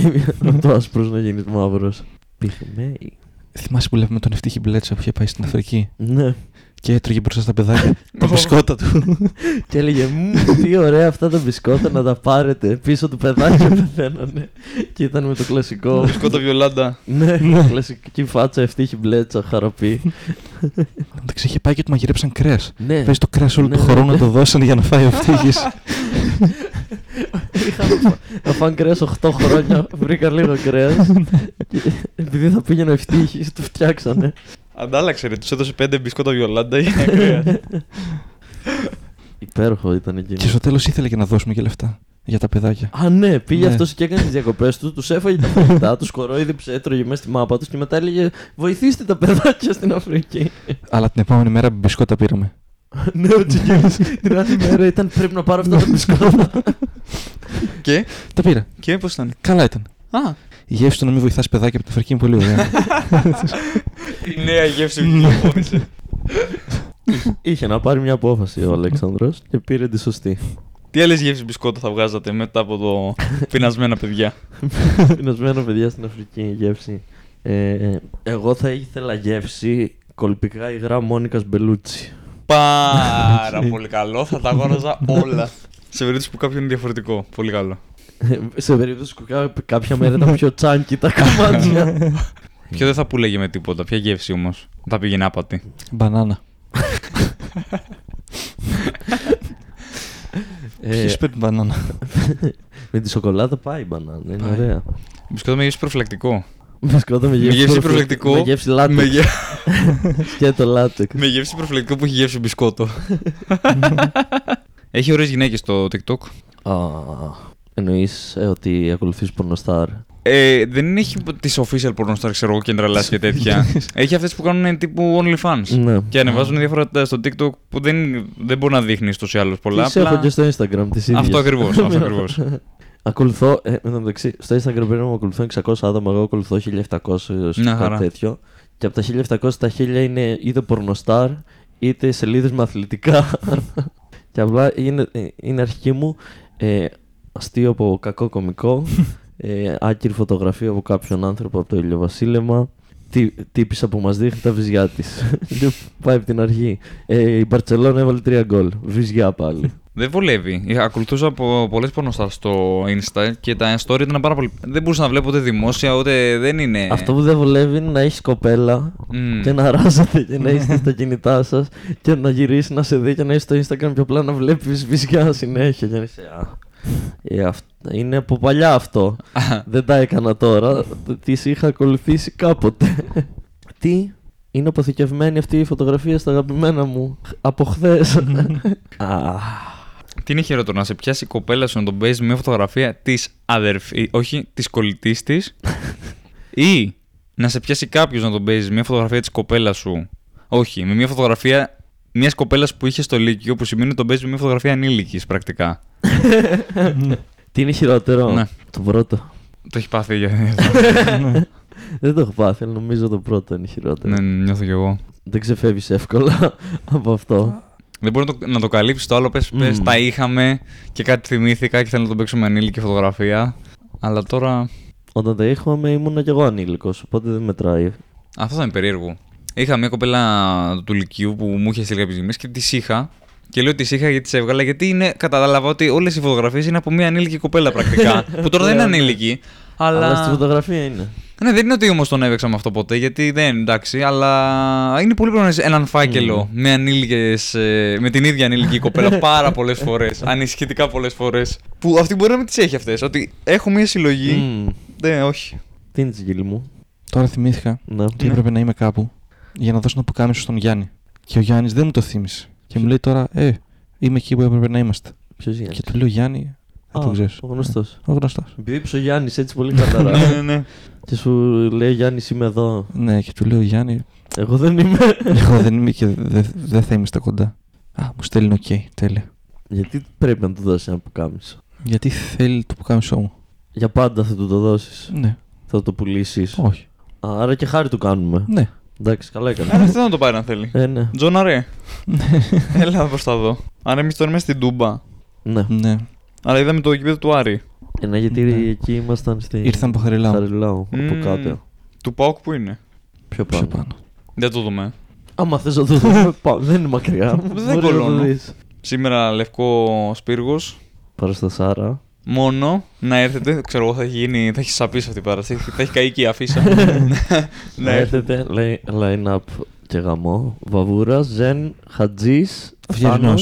[LAUGHS] από το άσπρος να γίνεις μαύρος. Πυγμαίοι. Θυμάσαι που λέμε τον Ευτύχη Μπλέτσα που είχε πάει στην Αφρική; Ναι. και έτρωγε μπροστά στα παιδάκια [LAUGHS] τα μπισκότα του. Και έλεγε «Μμμ, τι ωραία αυτά τα μπισκότα να τα πάρετε. Πίσω του παιδάκια [LAUGHS] πεθαίνανε. Και ήταν με το κλασικό. Σκότα Βιολάντα. ναι, κλασική φάτσα ευτύχη μπλέτσα, χαραπή. Εντάξει, είχε πάει και του μαγειρέψαν κρέας. ναι, Πες το κρέας όλο Ναι, το ναι, χρόνο ναι. να το δώσανε για να φάει ο Ευτύχης. Είχα να φά- να φάνε κρέας 8 χρόνια. Βρήκα λίγο κρέας. επειδή θα πήγαινε ευτύχη, του φτιάξανε. Αντάλλαξε ρε, τους έδωσε πέντε μπισκότα Βιολάντα για κρέας. Υπέροχο ήταν εκείνο. και στο τέλος ήθελε και να δώσουμε και λεφτά για τα παιδάκια. Α, ναι, πήγε Ναι. αυτός και έκανε τις διακοπές του, τους έφαγε τα φαγητά, τους κορόιδεψε, έτρωγε μέσα στη μάπα τους και μετά έλεγε Βοηθήστε τα παιδάκια στην Αφρική. Αλλά την επόμενη μέρα μπισκότα πήραμε. Ναι, ο Τσικίνης την άλλη μέρα ήταν πρέπει να πάρω αυτά τα μπισκότα. και, Τα πήρα. και πώς ήταν; Καλά ήταν. Α, Η γεύση του να μην βοηθάς παιδάκια από την Αφρική είναι πολύ ωραία. η νέα γεύση που κυκλοφόρησε. Είχε να πάρει μια απόφαση ο Αλέξανδρος και πήρε τη σωστή. Τι άλλε γεύσει μπισκότα θα βγάζατε μετά από το πεινασμένα παιδιά; [LAUGHS] Πεινασμένο παιδιά στην Αφρική η γεύση. Ε, εγώ θα ήθελα γεύση κολπικά υγρά Μόνικας Μπελούτσι. Πάρα [LAUGHS] πολύ καλό, θα τα αγόραζα όλα. Σε περίπτωση που κάποιον είναι διαφορετικό. Πολύ καλό. Σε περίπτωση που κά- κάποια μέρα ήταν πιο τσάνκι τα κομμάτια. [LAUGHS] Ποιο δεν θα πουλέγε με τίποτα, ποια γεύση όμως. Θα πήγαινε άπατη. Μπανάνα. Ε, Ποιος παίρνει μπανάνα; [LAUGHS] με τη σοκολάτα πάει η μπανάνα, είναι Πάει. ωραία. Μπισκότα με γεύση προφυλακτικό. Μπισκότα με γεύση, γεύση προφυλ- προφυλακτικό. Με γεύση Με, λάτεξ. γε... [LAUGHS] Σκέτο λάτεξ. με γεύση προφυλακτικό που έχει γεύση μπισκότο. [LAUGHS] έχει ωραίες γυναίκες στο TikTok. Α, εννοείς ε, ότι ακολουθείς πορνοστάρ. Ε, δεν έχει τις official pornostar, ξέρω εγώ, και τρελάσει [LAUGHS] και τέτοια. έχει αυτές που κάνουν τύπου OnlyFans. Ναι. Και ανεβάζουν διάφορα τα- στο TikTok που δεν, δεν μπορεί να δείχνεις ούτω ή άλλω πολλά. Τις έχω και στο Instagram τις ίδιες. Αυτό ακριβώς. Αυτό ακριβώς. Ακολουθώ, ε, εν τω μεταξύ, στο Instagram πρέπει να μου ακολουθούν 600 άτομα, εγώ ακολουθώ 1700 Μια χαρά. κάτι τέτοιο. Και από τα 1700 τα 1000 είναι είτε πορνοστάρ, είτε σελίδες με αθλητικά. [LAUGHS] και απλά είναι, ε, είναι αρχική μου ε, αστείο από κακό κωμικό, [LAUGHS] ε, άκυρη φωτογραφία από κάποιον άνθρωπο από το ηλιοβασίλεμα, τι, τύπησα που μας δείχνει τα βυζιά της. Και [LAUGHS] Πάει από την αρχή. Ε, η Μπαρτσελόνα έβαλε τρία γκολ. Βυζιά πάλι. Δεν βολεύει. Είχα- Ακολουθούσα από πολλές πορνοστάρ στο Insta και τα story ήταν πάρα πολύ. Δεν μπορούσα να βλέπω ούτε δημόσια ούτε δεν είναι. Αυτό που δεν βολεύει είναι να έχεις κοπέλα Μμ. και να ράζετε και να είστε στα κινητά σας και να γυρίσεις να σε δει και να είσαι στο Instagram και απλά να βλέπεις βυζιά συνέχεια. Και να είσαι. Α, ε, αυ- είναι από παλιά αυτό. [LAUGHS] δεν τα έκανα τώρα. Τις είχα ακολουθήσει κάποτε. Τι; Είναι αποθηκευμένη αυτή η φωτογραφία στα αγαπημένα μου από χθες. [LAUGHS] Τι είναι χειρότερο, να σε πιάσει η κοπέλα σου να τον παίζεις με μια φωτογραφία της αδερφή, όχι της κολλητής της, [LAUGHS] ή να σε πιάσει κάποιος να τον παίζεις με μια φωτογραφία της κοπέλας σου; Όχι, με μια φωτογραφία μιας κοπέλας που είχε στο Λύκειο, που σημαίνει ότι τον παίζεις με μια φωτογραφία ανήλικης πρακτικά. [LAUGHS] Τι είναι χειρότερο; Ναι. Το πρώτο. Το έχει πάθει για. [LAUGHS] Δεν το έχω πάθει, αλλά νομίζω το πρώτο είναι χειρότερο. ναι, νιώθω κι εγώ. Δεν ξεφεύγεις εύκολα από αυτό. Δεν μπορεί να το, να το καλύψεις το άλλο. Πες, Μμμ. τα είχαμε και κάτι θυμήθηκα και θέλω να τον παίξω με ανήλικη φωτογραφία. Αλλά τώρα. Όταν τα είχαμε ήμουν κι εγώ ανήλικος, οπότε δεν μετράει. Αυτό θα είναι περίεργο. Είχα μια κοπέλα του Λυκειού που μου είχε στείλει κάποιες στιγμές και τη είχα. Και λέω τη είχα γιατί τις έβγαλα. Γιατί είναι, κατάλαβα ότι όλες οι φωτογραφίες είναι από μια ανήλικη κοπέλα πρακτικά. [LAUGHS] που τώρα δεν είναι Ναι, ναι. ανήλικη. Αλλά, Αλλά. στη φωτογραφία είναι. Ναι, δεν είναι ότι όμως τον έβεξα με αυτό ποτέ, γιατί δεν εντάξει, αλλά είναι πολύ πρόβλημα έναν φάκελο με ανήλικες, ε, με την ίδια ανήλικη [LAUGHS] κοπέλα πάρα πολλές φορές. ανησυχητικά πολλές φορές. Που αυτή μπορεί να μην τις έχει αυτές. Ότι έχω μια συλλογή. Μμμ. Ναι, όχι. Τι είναι τσιγίλη μου; Τώρα θυμήθηκα Ναι. ότι έπρεπε να είμαι κάπου για να δώσω ένα πουκάμισο στον Γιάννη. Και ο Γιάννης δεν μου το θύμισε. Και μου λέει τώρα, Ε, είμαι εκεί που έπρεπε να είμαστε. Ποιος είναι. Και του λέω Γιάννη, δεν το ξέρεις. Ο γνωστός. Ο γνωστός. Επειδή είπε ο Γιάννης έτσι πολύ ναι, καθαρά. ναι, ναι. και σου λέει Γιάννης είμαι εδώ. Ναι, και του λέω Γιάννη, Εγώ δεν είμαι. εγώ δεν είμαι και δεν δεν θα είμαστε κοντά. Α, μου στέλνει οκ, τέλεια. Γιατί πρέπει να του δώσεις ένα πουκάμισο; Γιατί θέλει το πουκάμισό μου. Για πάντα θα του το δώσεις; Ναι, Θα το πουλήσεις; όχι. Άρα και χάρη του κάνουμε. Ναι. Εντάξει, καλά έκανε. Άρα αυτό να το πάρει αν θέλει. Ε, ναι. Τζόνα ρε. Έλα προ τα δω. Άρα εμείς τώρα είμαστε στην Τούμπα. ναι. ναι. Αλλά είδαμε το γήπεδο του Άρη. Ένα γιατί Ναι. εκεί ήμασταν στη. Ήρθαν από Χαριλάου. Χαριλάου, από Μμμ. κάτω. Του Πάοκ που είναι; Πιο Πιο πάνω. πάνω. Δεν το δούμε. Άμα θες να το δούμε, [LAUGHS] πάμε. Δεν είναι μακριά. Δεν Μπορείς να το κολώνω. δεις. Σήμερα λευκό σπίργος. Πάρε στα Σάρα. Μόνο να έρθετε, ξέρω εγώ θα έχει γίνει, θα έχει σαπίσει αυτή η παράσταση, θα έχει καεί και η αφίσα. [LAUGHS] Να έρθετε, λέει line-up και γαμό. Βαβούρα, Ζεν, Χατζής, Αυγερινό.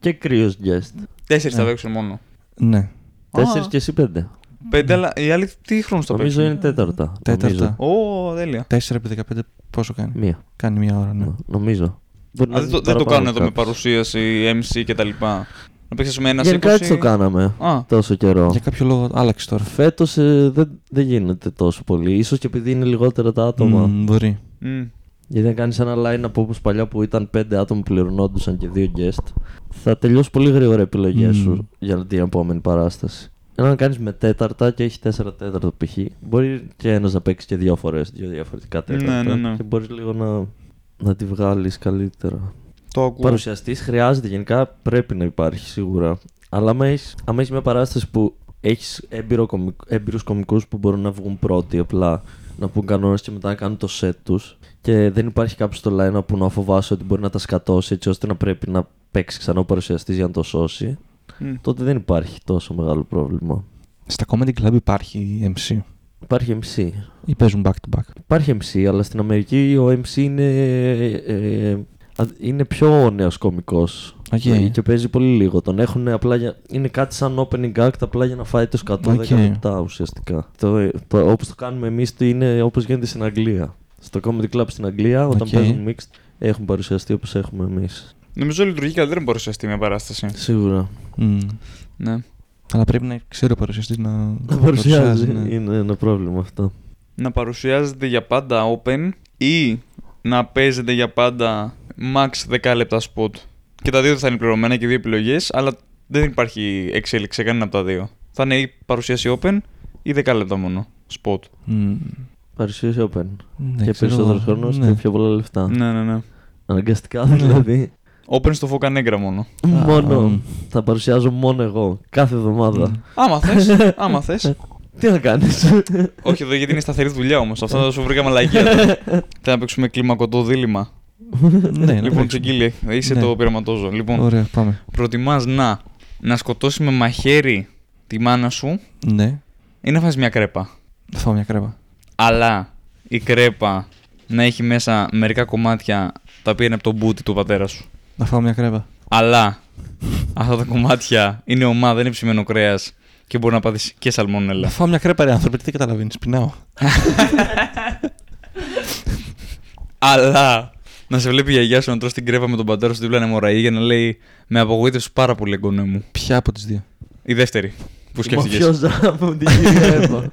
και κρύος guest. Τέσσερις θα Ναι. παίξουν μόνο. Ναι. Τέσσερις Α. και εσύ πέντε. Πέντε, αλλά οι άλλοι τι χρόνος θα Νομίζω παίξουν; είναι τέταρτα. Τέταρτα. Ω, τέλεια. 4 επί 15 πόσο κάνει; Νομίζω. Μία. Κάνει μία ώρα, ναι. Νομίζω. Μπορεί Α, να δεν, είναι το, δεν το παραπάνω κάνουν εδώ με κάποιος. παρουσίαση, MC και τα λοιπά. Να παίξεις με ένα Γενικά έτσι το κάναμε Α, τόσο καιρό. Για κάποιο λόγο άλλαξε τώρα. Φέτος δεν, δεν γίνεται τόσο πολύ. σω και επειδή είναι λιγότερα τα άτομα. Μμ, μπορεί. μ. Γιατί αν κάνεις ένα line-up όπως παλιά που ήταν πέντε άτομα που πληρωνόντουσαν και δύο guest, θα τελειώσει πολύ γρήγορα η επιλογή Μμμ. σου για την επόμενη παράσταση. Ενώ αν κάνεις με τέταρτα και έχεις τέσσερα τέταρτα π.χ., μπορεί και ένας να παίξει και δύο φορές δύο διαφορετικά Ναι, τέταρτα. ναι, ναι. Και μπορείς λίγο να, να τη βγάλεις καλύτερα. Το ακούω. Παρουσιαστής χρειάζεται γενικά, πρέπει να υπάρχει σίγουρα. Αλλά άμα έχεις έχεις μια παράσταση που έχεις έμπειρους κομικούς που μπορούν να βγουν πρώτοι απλά να πούν κανόνες και μετά να κάνουν το set τους και δεν υπάρχει κάποιος στο line που να φοβάσαι ότι μπορεί να τα σκατώσει έτσι ώστε να πρέπει να παίξει ξανά ο παρουσιαστής για να το σώσει, Μ. τότε δεν υπάρχει τόσο μεγάλο πρόβλημα. Στα comedy club υπάρχει MC. Υπάρχει MC. Ή παίζουν back to back. Υπάρχει MC, αλλά στην Αμερική ο MC είναι, ε, α- είναι πιο νέος κωμικός Οκ. και παίζει πολύ λίγο. Τον έχουν απλά για, είναι κάτι σαν opening act απλά για να φάει το σκατό Οκ. 10 λεπτά ουσιαστικά. Το, το, όπως το κάνουμε εμείς το είναι όπως γίνεται στην Αγγλία. Στο comedy club στην Αγγλία όταν Οκ. παίζουν mixed έχουν παρουσιαστεί όπως έχουμε εμείς. Νομίζω λειτουργεί καλύτερα να παρουσιαστεί μια παράσταση. Σίγουρα. Μμ. Ναι. Αλλά πρέπει να ξέρει ο παρουσιαστή να, Να παρουσιάζει. ναι. Είναι ένα πρόβλημα αυτό. Να παρουσιάζεται για πάντα open ή να παίζεται για πάντα max 10 λεπτά spot. Και τα δύο θα είναι πληρωμένα και δύο επιλογές, αλλά δεν υπάρχει εξέλιξη σε κανένα από τα δύο. Θα είναι ή παρουσίαση open ή 10 λεπτά μόνο spot. Μμ. Παρουσίαση open. Ναι, και ξέρω περισσότερο εγώ. χρόνος Ναι. και πιο πολλά λεφτά. Ναι, ναι, ναι. Αναγκαστικά δηλαδή. Open στο Φωκανέγκρα μόνο. μόνο. μ. Θα παρουσιάζω μόνο εγώ. Κάθε εβδομάδα. Μμ. Άμα θες, [LAUGHS] άμα θες. Τι να κάνεις; Όχι εδώ γιατί είναι σταθερή δουλειά όμως. Αυτό θα σου βρήκα μαλακία. τώρα. Θέλω να παίξουμε κλιμακωτό δίλημα. Ναι, να λοιπόν, παίξουμε. Τσεκίλη, είσαι Ναι. το πειραματόζω. Λοιπόν, Ωραία, πάμε. προτιμάς να, να σκοτώσεις με μαχαίρι τη μάνα σου Ναι, ή να φας μια κρέπα; θα φάω μια κρέβα. Αλλά η κρέπα να έχει μέσα μερικά κομμάτια τα οποία είναι από τον μπούτι του πατέρα σου. Να φάω μια κρέβα. Αλλά αυτά τα κομμάτια είναι ομά, δεν είναι ψημένο κρέας και μπορεί να πάθεις και Να σαλμόνελα. φάω μια κρέπα, ρε άνθρωπε, τι δεν καταλαβαίνεις. Πεινάω. Αλλά να σε βλέπει η γιαγιά σου να τρως την κρέπα με τον πατέρα σου δίπλα να μωραεί για να λέει Με απογοήτευσες πάρα πολύ, εγγονέ μου. Ποια από τις δύο; Η δεύτερη που σκέφτηκες. Μαφιόζα από την κυρία Εύα. [LAUGHS]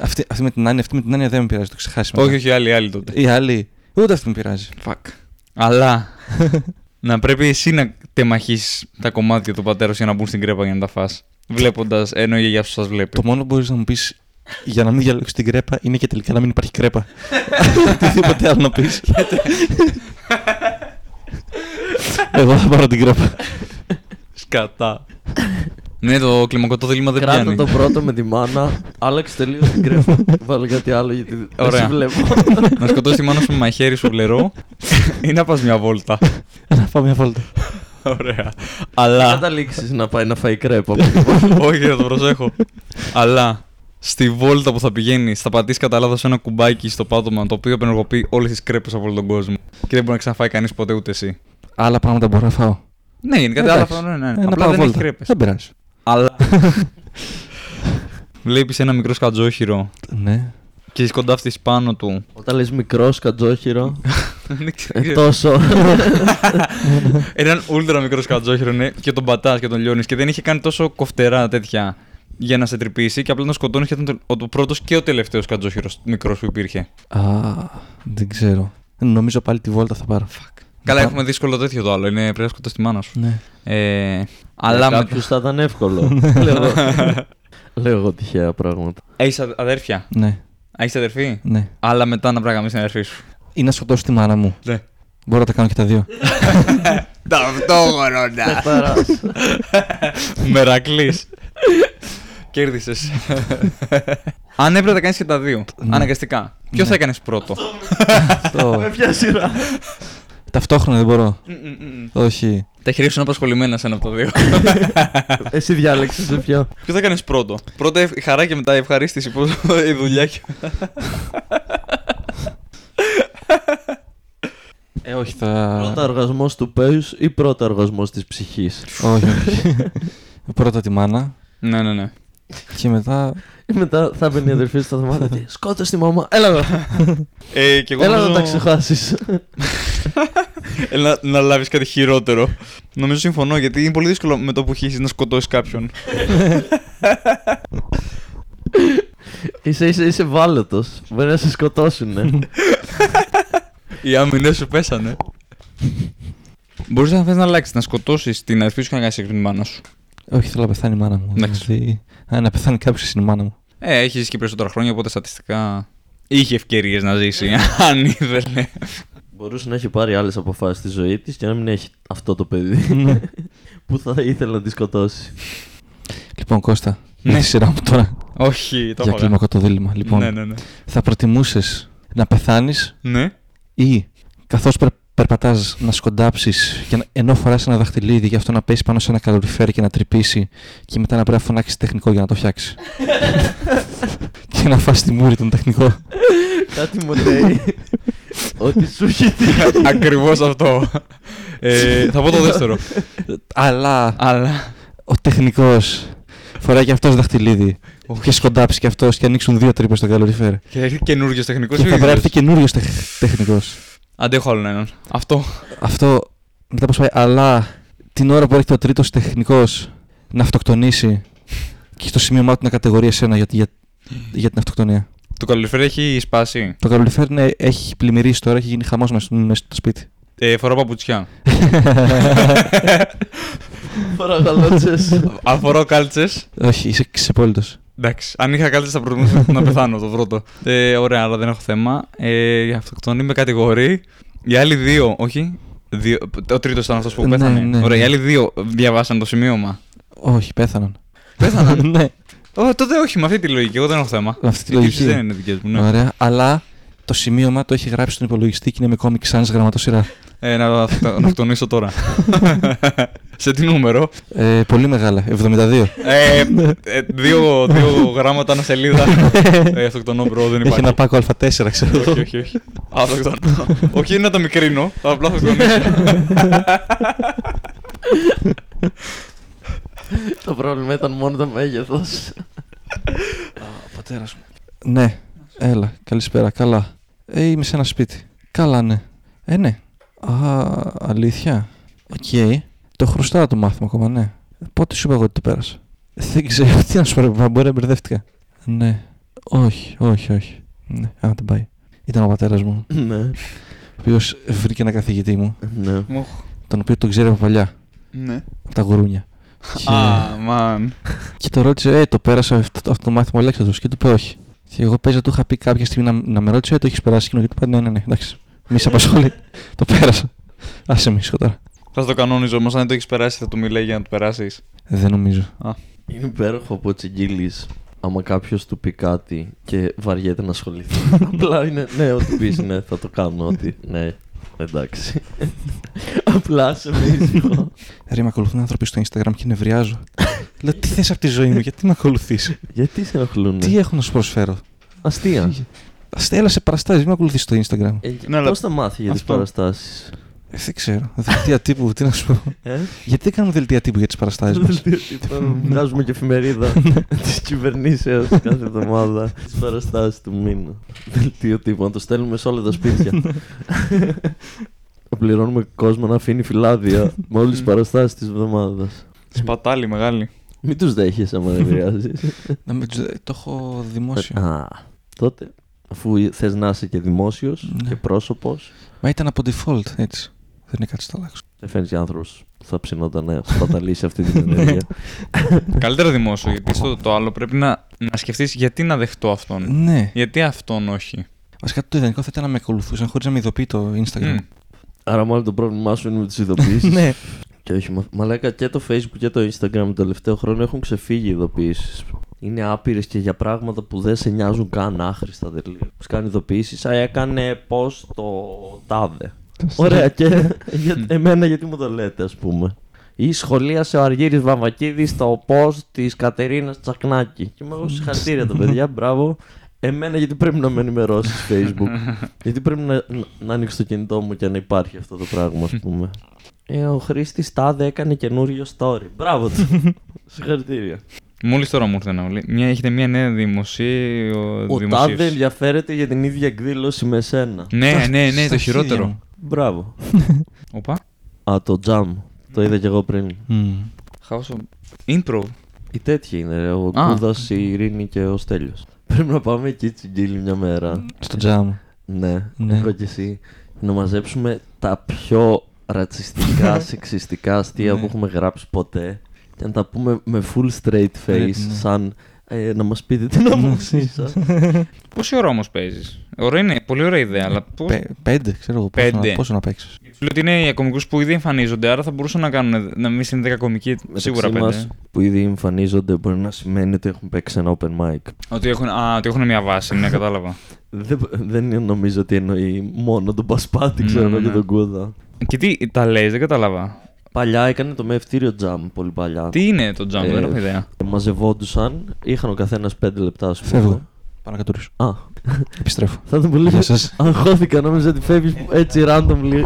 Αυτή, αυτή με την άνοια, αυτή με την άνοια δεν με πειράζει, το ξεχάσει. μετά. Όχι, όχι, άλλη, άλλη τότε. Η άλλη, ούτε αυτή με πειράζει. Fuck. Αλλά [LAUGHS] να πρέπει εσύ να τεμαχίσει τα κομμάτια του πατέρας σου για να μπουν στην κρέπα για να τα φας. Βλέποντας ενώ η γιαγιά σου σας βλέπει. Το μόνο που μπορείς να μου πεις για να μην διαλέξεις την κρέπα είναι και τελικά να μην υπάρχει κρέπα. [LAUGHS] Οτιδήποτε άλλο να πεις. Εγώ θα πάρω την κρέπα. Σκατά. Ναι, το κλιμακωτό δίλημα δεν Κράτα πιάνει. το πρώτο με τη μάνα. Άλλαξε τελείω την κρέφα. [LAUGHS] Βάλε κάτι άλλο γιατί δεν Ωραία. σε βλέπω. [LAUGHS] να σκοτώσει τη μάνα σου με μαχαίρι σου βλερό ή να πας μια βόλτα. Να πάω μια βόλτα. Ωραία. Αλλά. Καταλήξει να πάει να φάει κρέπα. [LAUGHS] Όχι, θα το προσέχω. Αλλά στη βόλτα που θα πηγαίνεις, θα πατήσεις κατά λάθος ένα κουμπάκι στο πάτωμα το οποίο απενεργοποιεί όλες τις κρέπες από όλο τον κόσμο. Και δεν μπορεί να ξαναφάει κανείς ποτέ ούτε εσύ. Άλλα πράγματα μπορώ να φάω. Ναι, γενικά τα άλλα Εντάξει. αυτά, ναι, ναι. Ε, να Απλά πάω δεν έχει βόλτα. κρέπες. Δεν πειράζει. Αλλά. [LAUGHS] Βλέπεις ένα μικρό σκατζόχυρο Ναι. και είσαι κοντά αυτής πάνω του. Όταν λες μικρό σκατζόχυρο. [LAUGHS] Δεν ε, ξέρω. τόσο. [LAUGHS] Έναν ούλτρα μικρό σκατζόχυρο, ναι, και τον πατάς και τον λιώνεις και δεν είχε κάνει τόσο κοφτερά τέτοια για να σε τρυπήσει και απλά τον σκοτώνεις και ήταν το, ο πρώτος και ο τελευταίος σκατζόχυρος μικρός που υπήρχε. Α, δεν ξέρω. Νομίζω πάλι τη βόλτα θα πάρω. Καλά, Πα- έχουμε δύσκολο τέτοιο το άλλο. Είναι πρέπει να σκοτώσει τη μάνα σου. Ναι. Ε, αλλά με... Κάποιους θα ήταν εύκολο. [LAUGHS] Λέω- Λέω εγώ τυχαία πράγματα. Έχει αδέρφια; Ναι. Έχει αδερφή; Ναι. Αλλά μετά να πράγμα την αδερφή σου. Ή να σκοτώσω τη μάνα μου. Ναι. Μπορώ να τα κάνω και τα δύο. [LAUGHS] Ταυτόχρονα. [LAUGHS] Μερακλής. Κέρδισες. Αν έπρεπε να κάνεις και τα δύο. Ναι. Αναγκαστικά. Ποιος θα έκανες πρώτο; Αυτό. Με ποια σειρά; Ταυτόχρονα δεν μπορώ. Όχι. Τα χέρια σου είναι απασχολημένα σε ένα από τα δύο. [LAUGHS] Εσύ διάλεξε σε ποιο. Ποιο θα έκανε πρώτο; Πρώτα η χαρά και μετά η ευχαρίστηση. Πώς [LAUGHS] η δουλειά και. [LAUGHS] Ε, όχι, θα. Πρώτα οργασμό του πέους ή πρώτα οργασμό της ψυχής; όχι, όχι. Πρώτα τη μάνα ναι, ναι, ναι. και μετά. Μετά θα μπαίνει η αδερφή σου στα δωμάτια. της, Σκότωσε τη μαμά. Έλα εδώ. Ε, και εγώ Έλα να νομίζω- τα ξεχάσεις. Έλα να, να λάβεις κάτι χειρότερο. Νομίζω συμφωνώ γιατί είναι πολύ δύσκολο με το που χύσει να σκοτώσεις κάποιον. είσαι, είσαι, είσαι βάλωτος. Μπορεί να σε σκοτώσουνε. Οι άμυνες σου πέσανε. Μπορείς να θες να αλλάξεις, να σκοτώσεις την αδερφή σου και να κάνεις την μάνα σου. Όχι, θέλω να πεθάνει η μάνα μου. Εντάξει. Δηλαδή, α, να πεθάνει κάποιος είναι η μάνα μου. Ε, έχεις ζήσει και περισσότερα χρόνια, οπότε στατιστικά είχε ευκαιρίες να ζήσει. [LAUGHS] Αν ήθελε. Μπορούσε να έχει πάρει άλλες αποφάσεις στη ζωή της και να μην έχει αυτό το παιδί Ναι. [LAUGHS] που θα ήθελε να τη σκοτώσει. λοιπόν, Κώστα. Ναι. Ναι. σειρά μου τώρα Όχι, το για έχω κλίμακο το δίλημα. Λοιπόν, Ναι, ναι, ναι. θα προτιμούσες να πεθάνεις Ναι. ή καθώς περπατάς να σκοντάψεις ενώ φοράς ένα δαχτυλίδι γι' αυτό να πέσεις πάνω σε ένα καλοριφέρ και να τρυπήσει και μετά να πρέπει να φωνάξεις τεχνικό για να το φτιάξεις. [LAUGHS] και να φας τη μούρη τον τεχνικό. Κάτι μου λέει ότι σου έχει [LAUGHS] τύχει. Ακριβώς αυτό. Ε, θα πω το δεύτερο. Αλλά Αλλά. ο τεχνικός φοράει και αυτός δαχτυλίδι. Και σκοντάψει και αυτός και ανοίξουν δύο τρύπες στο καλοριφέρ. Και έρχεται καινούριο τεχνικός. Και θα πρέπει να έρθει καινούριο τεχνικός. Αντέχω άλλον έναν. Αυτό. Αυτό μετά πώς πάει. Αλλά την ώρα που έρχεται ο τρίτος τεχνικός να αυτοκτονήσει και στο σημείωμά του να κατηγορεί εσένα για, για, για την αυτοκτονία. Το καλοριφέρ έχει σπάσει. Το καλοριφέρ ναι, έχει πλημμυρίσει τώρα, έχει γίνει χαμός μέσα στο, μέσα στο σπίτι. Ε, [LAUGHS] φοράω παπουτσιά. Παρακαλώτσε. Αν φοράω κάλτσες. Όχι, είσαι ξεπόλυτος. Εντάξει. Αν είχα κάλτσε θα προτιμούσα να πεθάνω το πρώτο. Ε, ωραία, αλλά δεν έχω θέμα. Ε, η αυτοκτονή με κατηγορεί. Οι άλλοι δύο, όχι. Δύο, ο τρίτος ήταν αυτός που Ναι, πέθανε. ναι, ωραία, οι ναι. άλλοι δύο διαβάσαν το σημείωμα. Όχι, πέθαναν. Πέθαναν; [LAUGHS] ναι, Ω, τότε όχι, με αυτή τη λογική. Εγώ δεν έχω θέμα. με αυτή τη Οι τύψεις λογική. δεν είναι δικές μου. Ναι. Ωραία, αλλά το σημείωμα το έχει γράψει στον υπολογιστή και είναι με comic sans γραμματοσυρά. Ε, να, να αυτοκτονήσω τώρα. [LAUGHS] Σε τι νούμερο; Ε, πολύ μεγάλα, 72. Ε, ε, δύο, δύο γράμματα ένα σελίδα. [LAUGHS] ε, αυτοκτονώ, bro, δεν Έχει υπάρχει. ένα πάκο Α4, ξέρω. όχι, όχι, όχι. Αυτοκτονώ. όχι, είναι να το μικρύνω. Θα απλά αυτοκτονήσω. Το πρόβλημα ήταν μόνο το μέγεθος. Ο πατέρας μου. Ναι, έλα, καλησπέρα, καλά. Ε, είμαι σε ένα σπίτι. Καλά, ναι. Ε, ναι. Α, αλήθεια. Οκ. Το χρωστάω το μάθημα ακόμα, ναι. Πότε σου είπα εγώ ότι το πέρασα. Δεν ξέρω, τι να σου πω, μπορεί να μπερδεύτηκα. Ναι. Όχι, όχι, όχι. Ναι, άμα δεν πάει. Ήταν ο πατέρας μου, Ναι, ο οποίος βρήκε ένα καθηγητή μου, ναι. Μοχ. τον οποίο τον ξέρει από παλιά, Ναι. από τα γουρούνια. Και, Α, man. και το ρώτησε, Ε, το πέρασα αυτό, αυτό το μάθημα Αλέξανδρος και του είπε όχι. Και εγώ παίζα, του είχα πει κάποια στιγμή να, να με ρώτησε, Ε, το έχεις περάσει; Και του είπα, Ναι, ναι, ναι, εντάξει. Μη σε απασχολεί. το πέρασα. Άσε με ήσυχο τώρα. Θα το κανόνιζω όμως, αν δεν το έχεις περάσει, θα του μιλάει για να το περάσεις. Δεν νομίζω. Είναι υπέροχο από τσιγκίλης. Άμα κάποιος του πει κάτι και βαριέται να ασχοληθεί. [LAUGHS] Απλά είναι, ναι, ό,τι πεις, ναι, θα το κάνω. Ότι, ναι, εντάξει. Απλά σε με ήσυχο. Ρε, με ακολουθούν άνθρωποι στο Instagram και νευριάζω. Λέω, τι θες από τη ζωή μου, γιατί με ακολουθείς; Γιατί σε ενοχλούν. τι έχω να σου προσφέρω; Αστεία. Στέλα σε παραστάσεις, μην με ακολουθεί στο Instagram. Ε, Ναι, αλλά Πώς θα μάθει για τις αυτό. παραστάσεις; Ε, δεν ξέρω. Δελτία τύπου, τι να σου πω. Ε; Γιατί δεν κάνουμε δελτία τύπου για τις παραστάσεις μας; Βγάζουμε και εφημερίδα της κυβερνήσεως κάθε εβδομάδα. Τις παραστάσεις του μήνα. Δελτίο τύπου, να το στέλνουμε σε όλα τα σπίτια. Πληρώνουμε κόσμο να αφήνει φυλάδια με όλε τι παραστάσεις της εβδομάδας. Σπατάλη μεγάλη. Μην τους δέχεσαι άμα δεν χρειάζεσαι. Να μην τους- το έχω δημόσιο. Α, τότε, αφού θες να είσαι και δημόσιος Ναι. και πρόσωπος, Μα ήταν από default, έτσι. Δεν είναι κάτι στο αλλάξω. δεν φέρνει άνθρωπος που θα ψινόταν να σπαταλήσει αυτή την ενέργεια. [LAUGHS] Καλύτερα δημόσιο, γιατί στο το άλλο πρέπει να, να σκεφτείς γιατί να δεχτώ αυτόν. Ναι. Γιατί αυτόν όχι. Βασικά το ιδανικό θα ήταν να με ακολουθούσαν χωρίς να με ειδοποιεί το Instagram. Μμ. Άρα, μάλλον το πρόβλημά σου είναι με τις ειδοποιήσεις. [LAUGHS] ναι. Και όχι, μα- μαλάκα και το Facebook και το Instagram τον τελευταίο χρόνο έχουν ξεφύγει ειδοποιήσεις. Είναι άπειρες και για πράγματα που δεν σε νοιάζουν καν άχρηστα τελείως. Σου κάνει ειδοποιήσεις. Α, έκανε πώ το τάδε. Ωραία, και για, εμένα γιατί μου το λέτε, ας πούμε. Ή σχολίασε ο Αργύρης Βαμβακίδης στο post της Κατερίνας Τσακνάκη. Και είμαι εγώ συγχαρητήρια τα παιδιά, μπράβο. Εμένα γιατί πρέπει να με ενημερώσεις Facebook; [LAUGHS] γιατί πρέπει να, να, να ανοίξει το κινητό μου και να υπάρχει αυτό το πράγμα, ας πούμε; Ε, ο Χρήστης Τάδε έκανε καινούριο story. Μπράβο του. [LAUGHS] Συγχαρητήρια. Μόλις τώρα μου ήρθε να μου λέει. Μια, έχετε μια νέα δημοσίου. Ο Τάδε ενδιαφέρεται για την ίδια εκδήλωση με σένα. Ναι, ναι, ναι, Στα το χέρια χειρότερο. μου. Μπράβο. [LAUGHS] Οπα. Α, το Jam. Το είδα κι εγώ πριν. Μμμ. House of Improv. Η τέτοια είναι, ρε, ο Α. Κούδας, η Ειρήνη και ο Στέλιος. Πρέπει να πάμε εκεί τσιγκίλι μια μέρα. Στο τζάμ. Ναι, Ναι. εγώ και εσύ. Να μαζέψουμε τα πιο ρατσιστικά, [LAUGHS] σεξιστικά αστεία Ναι. που έχουμε γράψει ποτέ και να τα πούμε με full straight face, Πρέπει, ναι. σαν ε, να μας πείτε την άποψή σας. [LAUGHS] Πόση ώρα όμως παίζεις; Ωραία είναι, πολύ ωραία ιδέα, αλλά πώ. Πε- Πέντε, ξέρω εγώ. Πόσο Πέντε. να, πόσο να παίξεις. Λέω ότι είναι οι κομικού που ήδη εμφανίζονται, άρα θα μπορούσαν να κάνουν. να μην είναι 10 κομικοί. Σίγουρα Μεταξύ πέντε. μας, που ήδη εμφανίζονται μπορεί να σημαίνει ότι έχουν παίξει ένα open mic. Ότι έχουν, α, ότι έχουν μια βάση, ναι, κατάλαβα. [LAUGHS] Δεν, δεν νομίζω ότι εννοεί μόνο τον Πασπάτη, Ναι, ξέρω ναι, εγώ, και ναι. τον Κούδα. Και τι τα λες, δεν κατάλαβα. Παλιά έκανε το μευτήριο jam, πολύ παλιά. Τι είναι το jump, Ε, δεν έχω ιδέα. Μαζευόντουσαν, είχαν ο καθένας 5 λεπτά, ας πούμε. Φεύγω. Πάω να κατουρίσω. Α, Επιστρέφω. θα ήταν πολύ. Γεια σας. Αγχώθηκα, νόμιζα ότι φεύγεις έτσι randomly.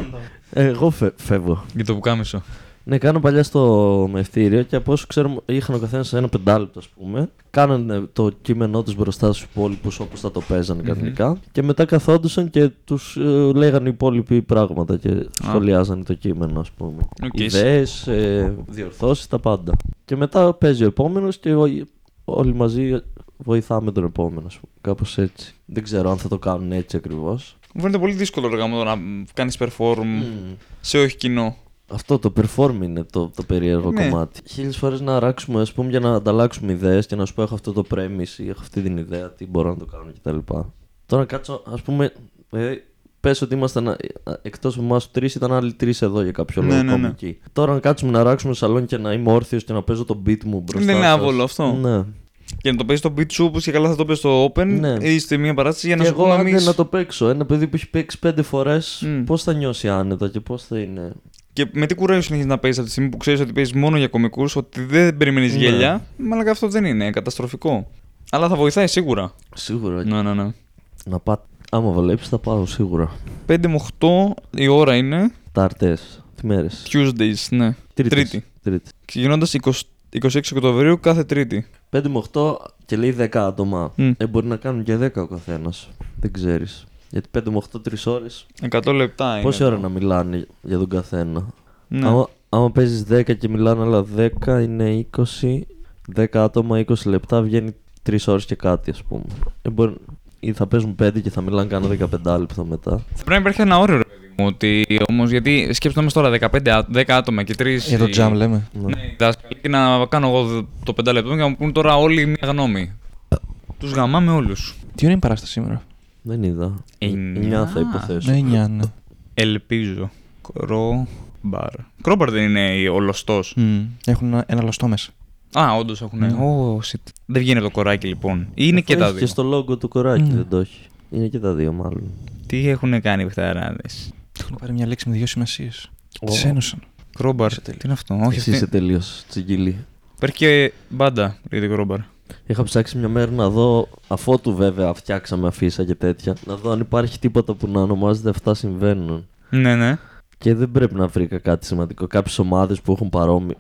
Ε, Εγώ φε- φεύγω. Για το πουκάμισο. Ναι, κάνω παλιά στο μευτήριο και από όσο ξέρω, είχαν ο καθένας ένα πεντάλεπτο, ας πούμε. Κάνανε το κείμενό τους μπροστά στους υπόλοιπους όπως θα το παίζανε κανονικά. Και μετά καθόντουσαν και τους λέγανε οι υπόλοιποι πράγματα και σχολιάζανε το κείμενο, ας πούμε. Οκ. Ιδέες, ε, διορθώσεις, τα πάντα. Και μετά παίζει ο επόμενος και ο- όλοι μαζί βοηθάμε τον επόμενο, ας πούμε. Κάπως έτσι. Δεν ξέρω αν θα το κάνουν έτσι ακριβώς. Μου φαίνεται πολύ δύσκολο ρε γάμο, το να κάνεις perform σε όχι κοινό. Αυτό το perform είναι το, το περίεργο Ναι. κομμάτι. Χίλιες φορές να αράξουμε, ας πούμε, για να ανταλλάξουμε ιδέες και να σου πω: Έχω αυτό το premise ή έχω αυτή την ιδέα, τι μπορώ να το κάνω κτλ. Τώρα κάτσω, ας πούμε, ε, πες ότι ήμασταν εκτός από εμάς τρεις, ήταν άλλοι τρεις εδώ για κάποιο Ναι, λόγο ναι, ναι. κομικοί. Τώρα να κάτσουμε να αράξουμε σαλόν και να είμαι όρθιος και να παίζω το beat μου μπροστά. Δεν είναι σας. άβολο αυτό. Ναι. Και να το παίζεις το beat σου όπως και καλά θα το παίζει στο open Ναι. ή στη μία παράσταση για να και σου εγώ πω να άντε μην. να το παίξω. Ένα παιδί που έχει παίξει πέντε φορές, Μμ. πώς θα νιώσει άνετα και πώς θα είναι. Και με τι κουράγιο συνεχίζεις να παίζεις από τη στιγμή που ξέρεις ότι παίζεις μόνο για κομικούς, ότι δεν περιμένεις Ναι. γέλια. Μαλάκα αυτό δεν είναι καταστροφικό. Αλλά θα βοηθάει σίγουρα. Σίγουρα. Ναι, ναι, ναι. Να πά... Άμα βολέψεις, θα πάω σίγουρα. 5 με 8 η ώρα είναι. Τάρτες. Τι μέρε. Tuesdays, ναι. Τρίτης. Τρίτη. Ξεκινώντας 26 Οκτωβρίου κάθε Τρίτη. 5 με 8 και λέει 10 άτομα. Μμ. Ε, μπορεί να κάνουν και 10 ο καθένας. Δεν ξέρεις. Γιατί 5 με 8 3 ώρες. 100 λεπτά είναι. Πόση ώρα να μιλάνε για τον καθένα; Ναι. Άμα, άμα παίζεις 10 και μιλάνε άλλα 10 είναι 20. 10 άτομα 20 λεπτά βγαίνει 3 ώρες και κάτι, ας πούμε. Ε, μπορεί, ή θα παίζουν 5 και θα μιλάνε κάνα 15 λεπτά μετά. Θα πρέπει να υπάρχει ένα όριο, ρε παιδί μου. Ότι όμως, γιατί σκέψτε μας τώρα 15, α- 10 άτομα και 3. Για το jam λέμε. Ναι. Ναι, οι δάσκαλοι και να κάνω εγώ το 5 λεπτό και να μου πούν τώρα όλοι μία γνώμη. Τους γαμάμε όλους. Τι ώρα είναι η παράσταση σήμερα; Δεν είδα. Εννιά. 9 θα υποθέσω. Ναι, εννιά, ναι. Ελπίζω. Κρόμπαρ. Κρόμπαρ δεν είναι ο λωστός. Μμ. Έχουν ένα, ένα λωστό μέσα. Α, όντως έχουν. Ναι. Oh, shit. Δεν βγαίνει από το κοράκι λοιπόν. Ή είναι και Αφού τα έχει δύο. Και στο logo του κοράκι Ναι. δεν το έχει. Είναι και τα δύο μάλλον. Τι έχουν κάνει οι παιχταράδε. Έχουν πάρει μια λέξη με δύο σημασίες. Ω. Τις ένωσαν. Κρόμπαρ. Είσαι Τι τέλειος. είναι αυτό; Όχι, Εσύ αυτή. είσαι τελείως τσιγκίλι. Υπάρχει και μπάντα για την Κρόμπαρ. Είχα ψάξει μια μέρα να δω, αφότου βέβαια φτιάξαμε αφίσα και τέτοια, να δω αν υπάρχει τίποτα που να ονομάζεται Αυτά συμβαίνουν. Ναι, ναι. Και δεν πρέπει να βρήκα κάτι σημαντικό. Κάποιες ομάδες που έχουν παρόμοιε.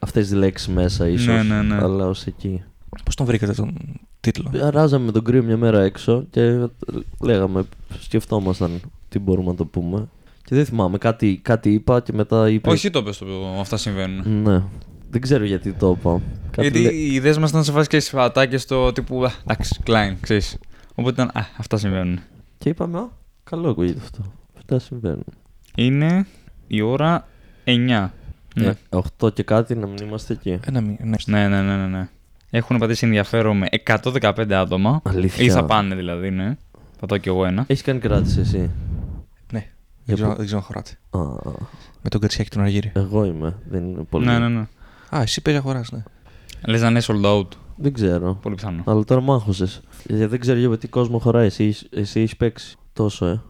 Αυτές τι λέξεις μέσα ίσως. Ναι, ναι, ναι. Αλλά ως εκεί. Πώς τον βρήκατε τον τίτλο; Ράζαμε με τον κρύο μια μέρα έξω και λέγαμε, σκεφτόμασταν τι μπορούμε να το πούμε. Και δεν θυμάμαι, κάτι, κάτι είπα και μετά είπε. Όχι, εσύ το πες το αυτά συμβαίνουν. Ναι. Δεν ξέρω γιατί το είπα. Κάτι Γιατί λέ- οι ιδέες μας ήταν σε φάση και στις φατάκες στο τύπου. «Α, Εντάξει, Klein, ξέρεις. Οπότε ήταν. Α, αυτά συμβαίνουν. Και είπαμε, Α, καλό ακούγεται αυτό. Αυτά συμβαίνουν. Είναι η ώρα 9. Ναι. Ε, 8 και κάτι να μην είμαστε εκεί. Ένα μη- ναι. Ναι, ναι, ναι, ναι, ναι. Έχουν πατήσει ενδιαφέρον με 115 άτομα. Αλήθεια. Ή θα πάνε δηλαδή, ναι. Θα δω κι εγώ ένα. Έχεις κάνει κράτηση εσύ; ναι. Δεν ξέρω, πού- δεν ξέρω αν χωράτε. Α, α, Με τον Καρσιάκη τον Αργύρι. εγώ είμαι. Δεν είναι πολύ. Ναι, ναι, ναι. Α, εσύ παίζει να χωρά, ναι. Λες να είναι sold out. Δεν ξέρω. Πολύ πιθανό. Αλλά τώρα μ' άγχωσες. Γιατί δεν ξέρω για τι κόσμο χωράει. Εσύ, εσύ έχει παίξει τόσο, ε.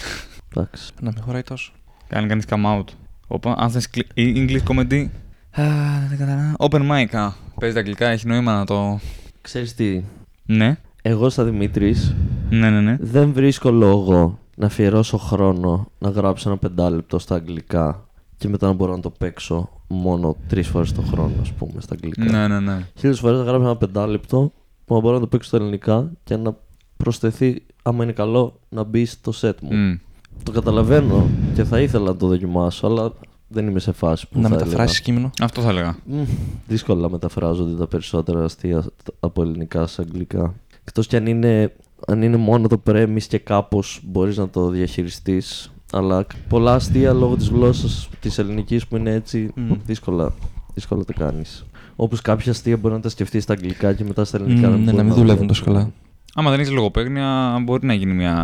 [LAUGHS] Εντάξει. Να με χωράει τόσο. Κάνει κανείς come out. Όπα, αν θες κλι- ή English comedy. Α, δεν καταλαβαίνω. Open mic. Α, παίζει τα αγγλικά, έχει νόημα να το. Ξέρεις τι; Ναι, Εγώ σαν Δημήτρης ναι, ναι. ναι. δεν βρίσκω λόγο να αφιερώσω χρόνο να γράψω ένα πεντάλεπτο στα αγγλικά και μετά να μπορώ να το παίξω μόνο τρεις φορές το χρόνο, ας πούμε, στα αγγλικά. Ναι, ναι, ναι. Χίλιες φορές να γράψω ένα πεντάλεπτο που να μπορώ να το παίξω στα ελληνικά και να προσθεθεί, άμα είναι καλό, να μπει στο set μου. Μμ. Το καταλαβαίνω και θα ήθελα να το δοκιμάσω, αλλά δεν είμαι σε φάση που Να θα μεταφράσεις κείμενο; Αυτό θα έλεγα. έλεγα. Μμ, δύσκολα μεταφράζονται τα περισσότερα αστεία από ελληνικά σε αγγλικά. Εκτός κι αν είναι, αν είναι μόνο το premise και κάπως μπορείς να το διαχειριστείς. Αλλά πολλά αστεία λόγω της γλώσσας της ελληνικής που είναι έτσι, Μμ. δύσκολα, δύσκολα το κάνεις. Όπως κάποια αστεία μπορεί να τα σκεφτείς στα αγγλικά και μετά στα ελληνικά. Μμ, ναι, μπορεί να μην δουλεύουν δουλεύουν. τόσο καλά. Άμα δεν έχεις λογοπαίγνια, μπορεί να γίνει μια.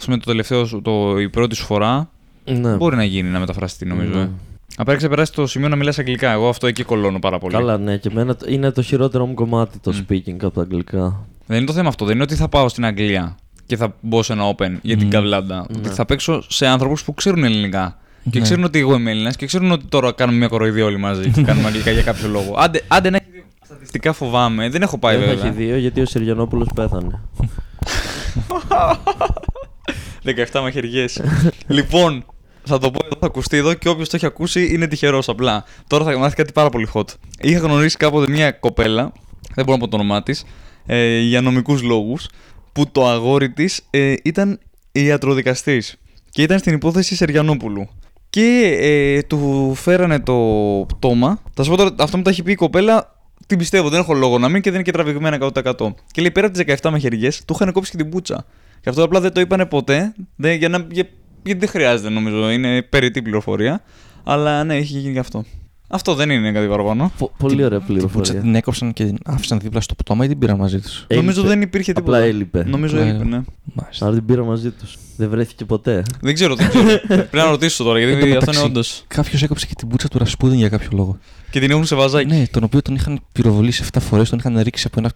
Α πούμε, το τελευταίο σου, το, η πρώτη σου φορά Ναι. μπορεί να γίνει να μεταφραστεί, νομίζω. Ναι. Ε. Απλά έχει ξεπεράσεις το σημείο να μιλάς αγγλικά. Εγώ αυτό εκεί κολώνω πάρα πολύ. Καλά, ναι, και εμένα το- είναι το χειρότερο μου κομμάτι το Μμ. speaking από τα αγγλικά. Δεν είναι το θέμα αυτό. Δεν είναι ότι θα πάω στην Αγγλία και θα μπω σε ένα open για την Μμ. καβλάντα. Ναι. Ότι θα παίξω σε άνθρωπους που ξέρουν ελληνικά. Και Ναι. ξέρουν ότι εγώ είμαι Έλληνας και ξέρουν ότι τώρα κάνουμε μια κοροϊδία όλοι μαζί. και κάνουμε [LAUGHS] αγγλικά για κάποιο λόγο. Άντε, άντε να έχει δύο. Στατιστικά φοβάμαι. Δεν έχω πάει Δεν θα βέβαια. έχει δύο γιατί ο Σιριανόπουλο πέθανε. [LAUGHS] 17 μαχαιριές. λοιπόν, θα το πω εδώ, θα ακουστεί εδώ και όποιος το έχει ακούσει είναι τυχερός απλά. Τώρα θα μάθει κάτι πάρα πολύ hot. Είχα γνωρίσει κάποτε μια κοπέλα, δεν μπορώ να πω το όνομά της, ε, για νομικούς λόγους, που το αγόρι της ε, ήταν ιατροδικαστής και ήταν στην υπόθεση Σεριανόπουλου. Και ε, του φέρανε το πτώμα. Θα σου πω τώρα, αυτό μου τα έχει πει η κοπέλα, την πιστεύω, δεν έχω λόγο να μην και δεν είναι και τραβηγμένα 100%. Και λέει πέρα από τις 17 μαχαιριές, του είχαν κόψει και την πούτσα. Και αυτό απλά δεν το είπανε ποτέ, δεν, για να, για, γιατί δεν χρειάζεται νομίζω, είναι περιττή πληροφορία. Αλλά ναι, έχει γίνει και αυτό. Αυτό δεν είναι κάτι παραπάνω. Πο- Πολύ ωραία Την πούτσα πληροφορία. την έκοψαν και την άφησαν δίπλα στο πτώμα ή την πήραν μαζί τους; Έλειπε. Νομίζω δεν υπήρχε τίποτα. Απλά έλειπε. Νομίζω Απλά έλειπε, ναι. Μάλιστα. Άρα την πήρα μαζί τους. Δεν βρέθηκε ποτέ. Δεν ξέρω, δεν ξέρω. [LAUGHS] Πρέπει να ρωτήσω τώρα, Εν τω γιατί αυτό μεταξύ, είναι όντως. Κάποιος έκοψε και την πούτσα του Ρασπούδιν για κάποιο λόγο. Και την έχουν σε βαζάκι. Ναι, τον οποίο τον είχαν πυροβολήσει 7 φορές, τον είχαν ρίξει από ένα,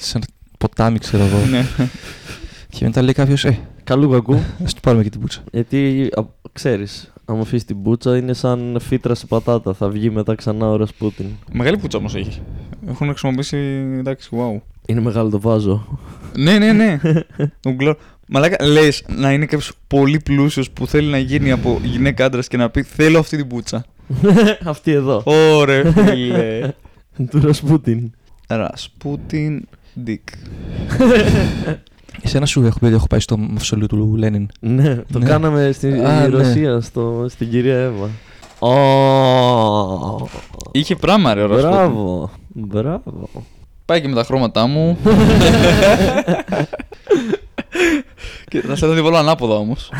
σε ένα ποτάμι, ξέρω εγώ. ναι. και μετά λέει κάποιος, Ε, Καλού κακού. ας του πάρουμε και την πούτσα. Γιατί ξέρεις, άμα αφήσεις την μπούτσα είναι σαν φύτρα σε πατάτα. Θα βγει μετά ξανά ο Ρασπούτιν. Μεγάλη πουτσα όμως έχεις. Έχουν χρησιμοποιήσει. Εντάξει, wow. Είναι μεγάλο το βάζο. ναι, ναι, ναι. [LAUGHS] Τον κλω- Μαλάκα, λες να είναι κάποιος πολύ πλούσιος που θέλει να γίνει από γυναίκα άντρας και να πει Θέλω αυτή την πουτσα. [LAUGHS] Αυτή εδώ. Ωραία, [LAUGHS] φίλε. Του Ρασπούτιν. Ρασπούτιν Ντίκ. Εσένα σου έχω πει ότι έχω πάει στο μαυσολείο του Λένιν. Ναι, το Ναι. κάναμε στη Α, ναι. Ρωσία, στο, στην κυρία Εύα. Ω, Είχε πράγμα, ρε, ο Ρασπούτιν. Μπράβο. Μπράβο. Πάει και με τα χρώματά μου. [LAUGHS] και θα σε το βάλω ανάποδα όμως.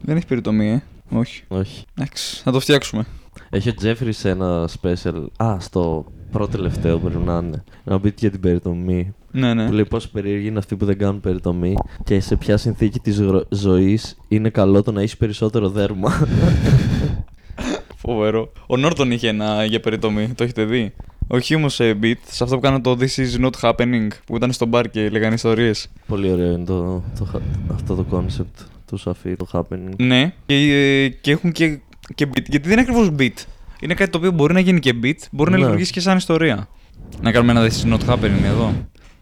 Δεν έχει περιτομή, ε. Όχι. Όχι. Εντάξει, θα το φτιάξουμε. Έχει ο Τζέφρις σε ένα special. Α, στο πρώτο τελευταίο πρέπει να είναι. Να πει για την περιτομή. Ναι, ναι. Που λέει πόσο περίεργοι είναι αυτοί που δεν κάνουν περιτομή και σε ποια συνθήκη της ζωής είναι καλό το να έχει περισσότερο δέρμα. [LAUGHS] Φοβερό. Ο Νόρτον είχε ένα για περιτομή, το έχετε δει; Όχι όμως σε beat, σε αυτό που κάνω το This is not happening, που ήταν στο μπαρ και λέγανε ιστορίες. Πολύ ωραίο είναι το, το, χα- αυτό το concept του Σαφή, το happening. Ναι, και, ε, και έχουν και, και beat. Γιατί δεν είναι ακριβώς beat. Είναι κάτι το οποίο μπορεί να γίνει και beat, μπορεί να Ναι. λειτουργήσει και σαν ιστορία. Να κάνουμε ένα This is not happening εδώ.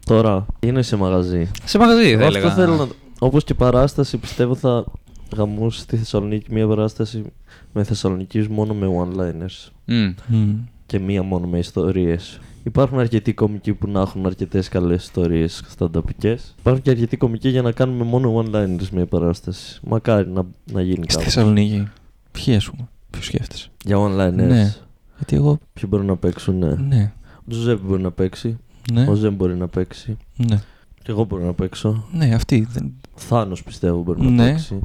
Τώρα είναι σε μαγαζί. Σε μαγαζί, θα Εγώ έλεγα. αυτό θέλω να. Όπως και παράσταση, πιστεύω θα γαμούσε στη Θεσσαλονίκη μια παράσταση με Θεσσαλονίκη μόνο με one-liners Μμ. και μία μόνο με ιστορίες. Υπάρχουν αρκετοί κομικοί που να έχουν αρκετές καλές ιστορίες stand-upικέ. Υπάρχουν και αρκετοί κομικοί για να κάνουμε μόνο one-liners μια παράσταση. Μακάρι να, να γίνει Στη κάπου. Θεσσαλονίκη. Ποιοι ας πούμε, ποιου σκέφτεσαι; Για one-liners. Ναι. Γιατί εγώ. Ποιοι μπορούν να παίξουν, ναι. Ναι. Ο Τζουζέπ μπορεί να παίξει. Ναι. Ο Ζεμ μπορεί να παίξει. Ναι. Και εγώ μπορώ να παίξω. Ναι, αυτή. Δεν... Θάνος πιστεύω μπορεί να Ναι. παίξει.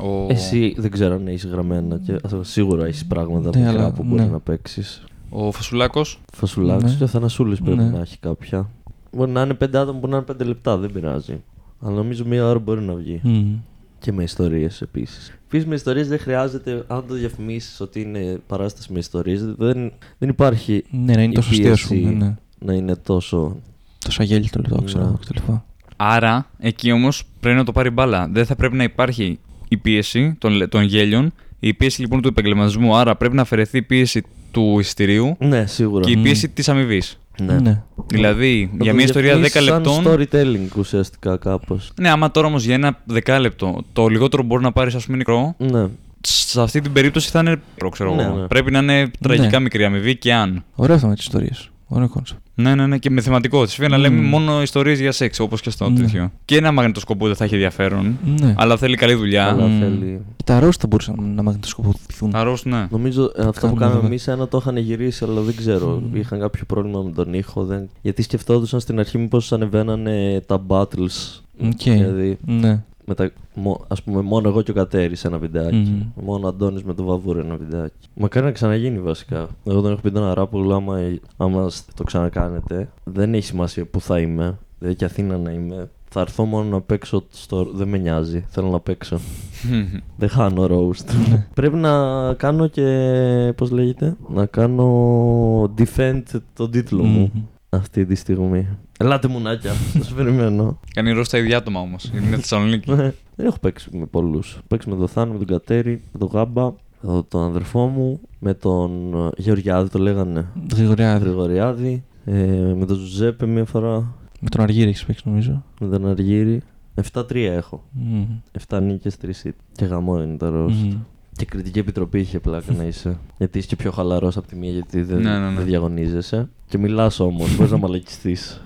Ο... Εσύ δεν ξέρω αν έχεις γραμμένα και α, σίγουρα έχεις πράγματα Ναι, μικρά αλλά- που μπορεί ναι. να παίξεις. ο Φασουλάκος. Φασουλάκος Ναι. και ο Θανασούλης πρέπει Ναι. να έχει κάποια. Μπορεί να είναι πέντε άτομα, μπορεί να είναι πέντε λεπτά, δεν πειράζει. Αλλά νομίζω μία ώρα μπορεί να βγει. Μμ. Και με ιστορίες επίσης. Επίση με ιστορίες δεν χρειάζεται, αν το διαφημίσεις ότι είναι παράσταση με ιστορίες, δεν, δεν υπάρχει Ναι, να είναι η τόσο αστείο, ας πίεση πούμε. Ναι. να είναι τόσο. Τόσο αγέλητο λεπτό, ξέρω Ναι. εγώ κτλ. Άρα, εκεί όμως πρέπει να το πάρει μπάλα. Δεν θα πρέπει να υπάρχει η πίεση των, λε- των γέλιων, η πίεση λοιπόν του επαγγελματισμού. Άρα πρέπει να αφαιρεθεί η πίεση του εισιτηρίου Ναι, σίγουρα. και η Μμμ. πίεση της αμοιβής. Ναι. Ναι. Δηλαδή, Να για το μια ιστορία 10 διαφημίσεις λεπτών. Σαν storytelling ουσιαστικά κάπως. Ναι, άμα τώρα όμως για ένα δεκάλεπτο το λιγότερο μπορεί να πάρεις, ας πούμε, μικρό, Ναι. σε αυτή την περίπτωση θα είναι μικρό, ξέρω Ναι, εγώ. ναι. Πρέπει να είναι τραγικά Ναι. μικρή αμοιβή και αν. Ωραίο αυτό με τι ιστορίε. Ωραίο concept. Ναι, ναι, ναι, και με θεματικό. Τη να Μμμ. λέμε μόνο ιστορίες για σεξ, όπως και στο Ναι. τέτοιο. Και ένα μαγνητοσκοπό δεν θα έχει ενδιαφέρον. Ναι. Αλλά θέλει καλή δουλειά. Αλλά Μμ. θέλει. Και τα ροζ θα μπορούσαν να μαγνητοσκοπηθούν. Αρρώσ, ναι. Νομίζω ε, αυτό που Κάνουμε κάναμε βέβαια. εμείς ένα το είχαν γυρίσει, αλλά δεν ξέρω. Μμμ. Είχαν κάποιο πρόβλημα με τον ήχο. Δεν... Γιατί σκεφτόντουσαν στην αρχή μήπως ανεβαίνανε τα battles. OK. Δηλαδή, Ναι. Με τα, μο, ας πούμε, μόνο εγώ και ο Κατέρης ένα βιντεάκι. Μμμ. Μόνο ο Αντώνης με το Βαβούρ ένα βιντεάκι. Μακάρι να ξαναγίνει βασικά. Εγώ δεν έχω πει τον Αράπουλο, άμα, άμα σ- το ξανακάνετε, δεν έχει σημασία που θα είμαι. Δηλαδή και Αθήνα να είμαι. Θα έρθω μόνο να παίξω στο. Δεν με νοιάζει. Θέλω να παίξω. Δεν χάνω roast. Πρέπει να κάνω και. Πώς λέγεται, Να κάνω defend τον τίτλο μου Μμμ. αυτή τη στιγμή. Ελάτε μουνάκια, σας περιμένω. Κάνει ροζ τα ίδια άτομα όμως. Είναι Θεσσαλονίκη. Ναι, Δεν έχω παίξει με πολλούς. Παίξει με τον Θάνο, με τον Κατέρι, με τον Γάμπα, το- τον αδερφό μου, με τον ε, Γεωργιάδη το λέγανε. Γρηγοριάδη. Γρηγοριάδη, ε, με τον Ζουζέπε μία φορά, Με τον Αργύρι έχεις παίξει νομίζω. με τον Αργύρι. 7-3 έχω. Μμμ. 7 νίκες, 3 hit. Και γαμό είναι το ροζ. Μμμ. Και κριτική επιτροπή είχε πλάκα να είσαι. Γιατί είσαι και πιο χαλαρός από τη μία, γιατί δεν, Ναι, ναι, ναι. δεν διαγωνίζεσαι. Και μιλάς όμως, μπορείς να μαλακιστείς.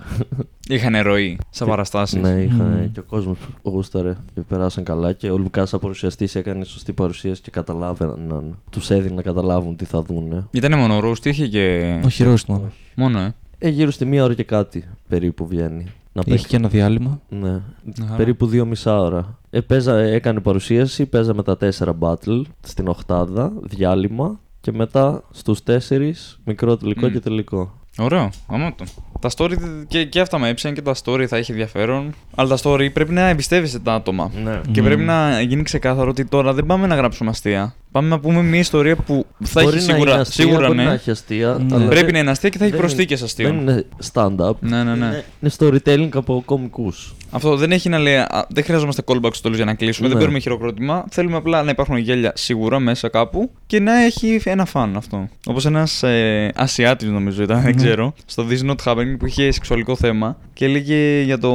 Είχαν ροή σαν παραστάσεις. ναι, είχα, Μμμ. και ο κόσμος γούσταρε και περάσαν καλά. Και ο Λουκάς, σαν παρουσιαστής, έκανε σωστή παρουσίαση και καταλάβαιναν. Τους έδινε να καταλάβουν τι θα δούνε. Ήταν μόνο ροζ, τι είχε και. Όχι ροζ μόνο. Μόνο, ε. Ε, γύρω στη μία ώρα και κάτι περίπου βγαίνει. Να Είχε παίξει. και ένα διάλειμμα. Ναι, Αχα. περίπου δύο μισά ώρα. Ε, παίζα, έκανε παρουσίαση, παίζαμε τα τέσσερα battle στην οχτάδα, διάλειμμα και μετά στους τέσσερις μικρό τελικό Μμ. και τελικό. Ωραίο, γαμώτο. Τα story και, και αυτά με έψαν και τα story θα έχει ενδιαφέρον. Αλλά τα story πρέπει να εμπιστεύεσαι τα άτομα. Ναι. Και Μμμ. πρέπει να γίνει ξεκάθαρο ότι τώρα δεν πάμε να γράψουμε αστεία. Πάμε να πούμε μια ιστορία που θα Μπορεί έχει να σίγουρα. είναι αστεία, σίγουρα μπορεί ναι. να έχει αστεία. Ναι. αλλά Πρέπει δεν- να είναι αστεία και θα έχει δεν είναι- προσθήκε Δεν αστείων. είναι stand-up. Ναι, ναι, ναι. Είναι, είναι storytelling από κομικούς. Αυτό δεν έχει να λέει. α, Δεν χρειαζόμαστε callback στο τέλο για να κλείσουμε. Ναι. Δεν παίρνουμε χειροκρότημα. Θέλουμε απλά να υπάρχουν γέλια σίγουρα μέσα κάπου και να έχει ένα φαν αυτό. Όπως ένας ε, Ασιάτης, νομίζω ήταν, δεν Ναι. ξέρω, στο This Not Happening που είχε σεξουαλικό θέμα και έλεγε για το.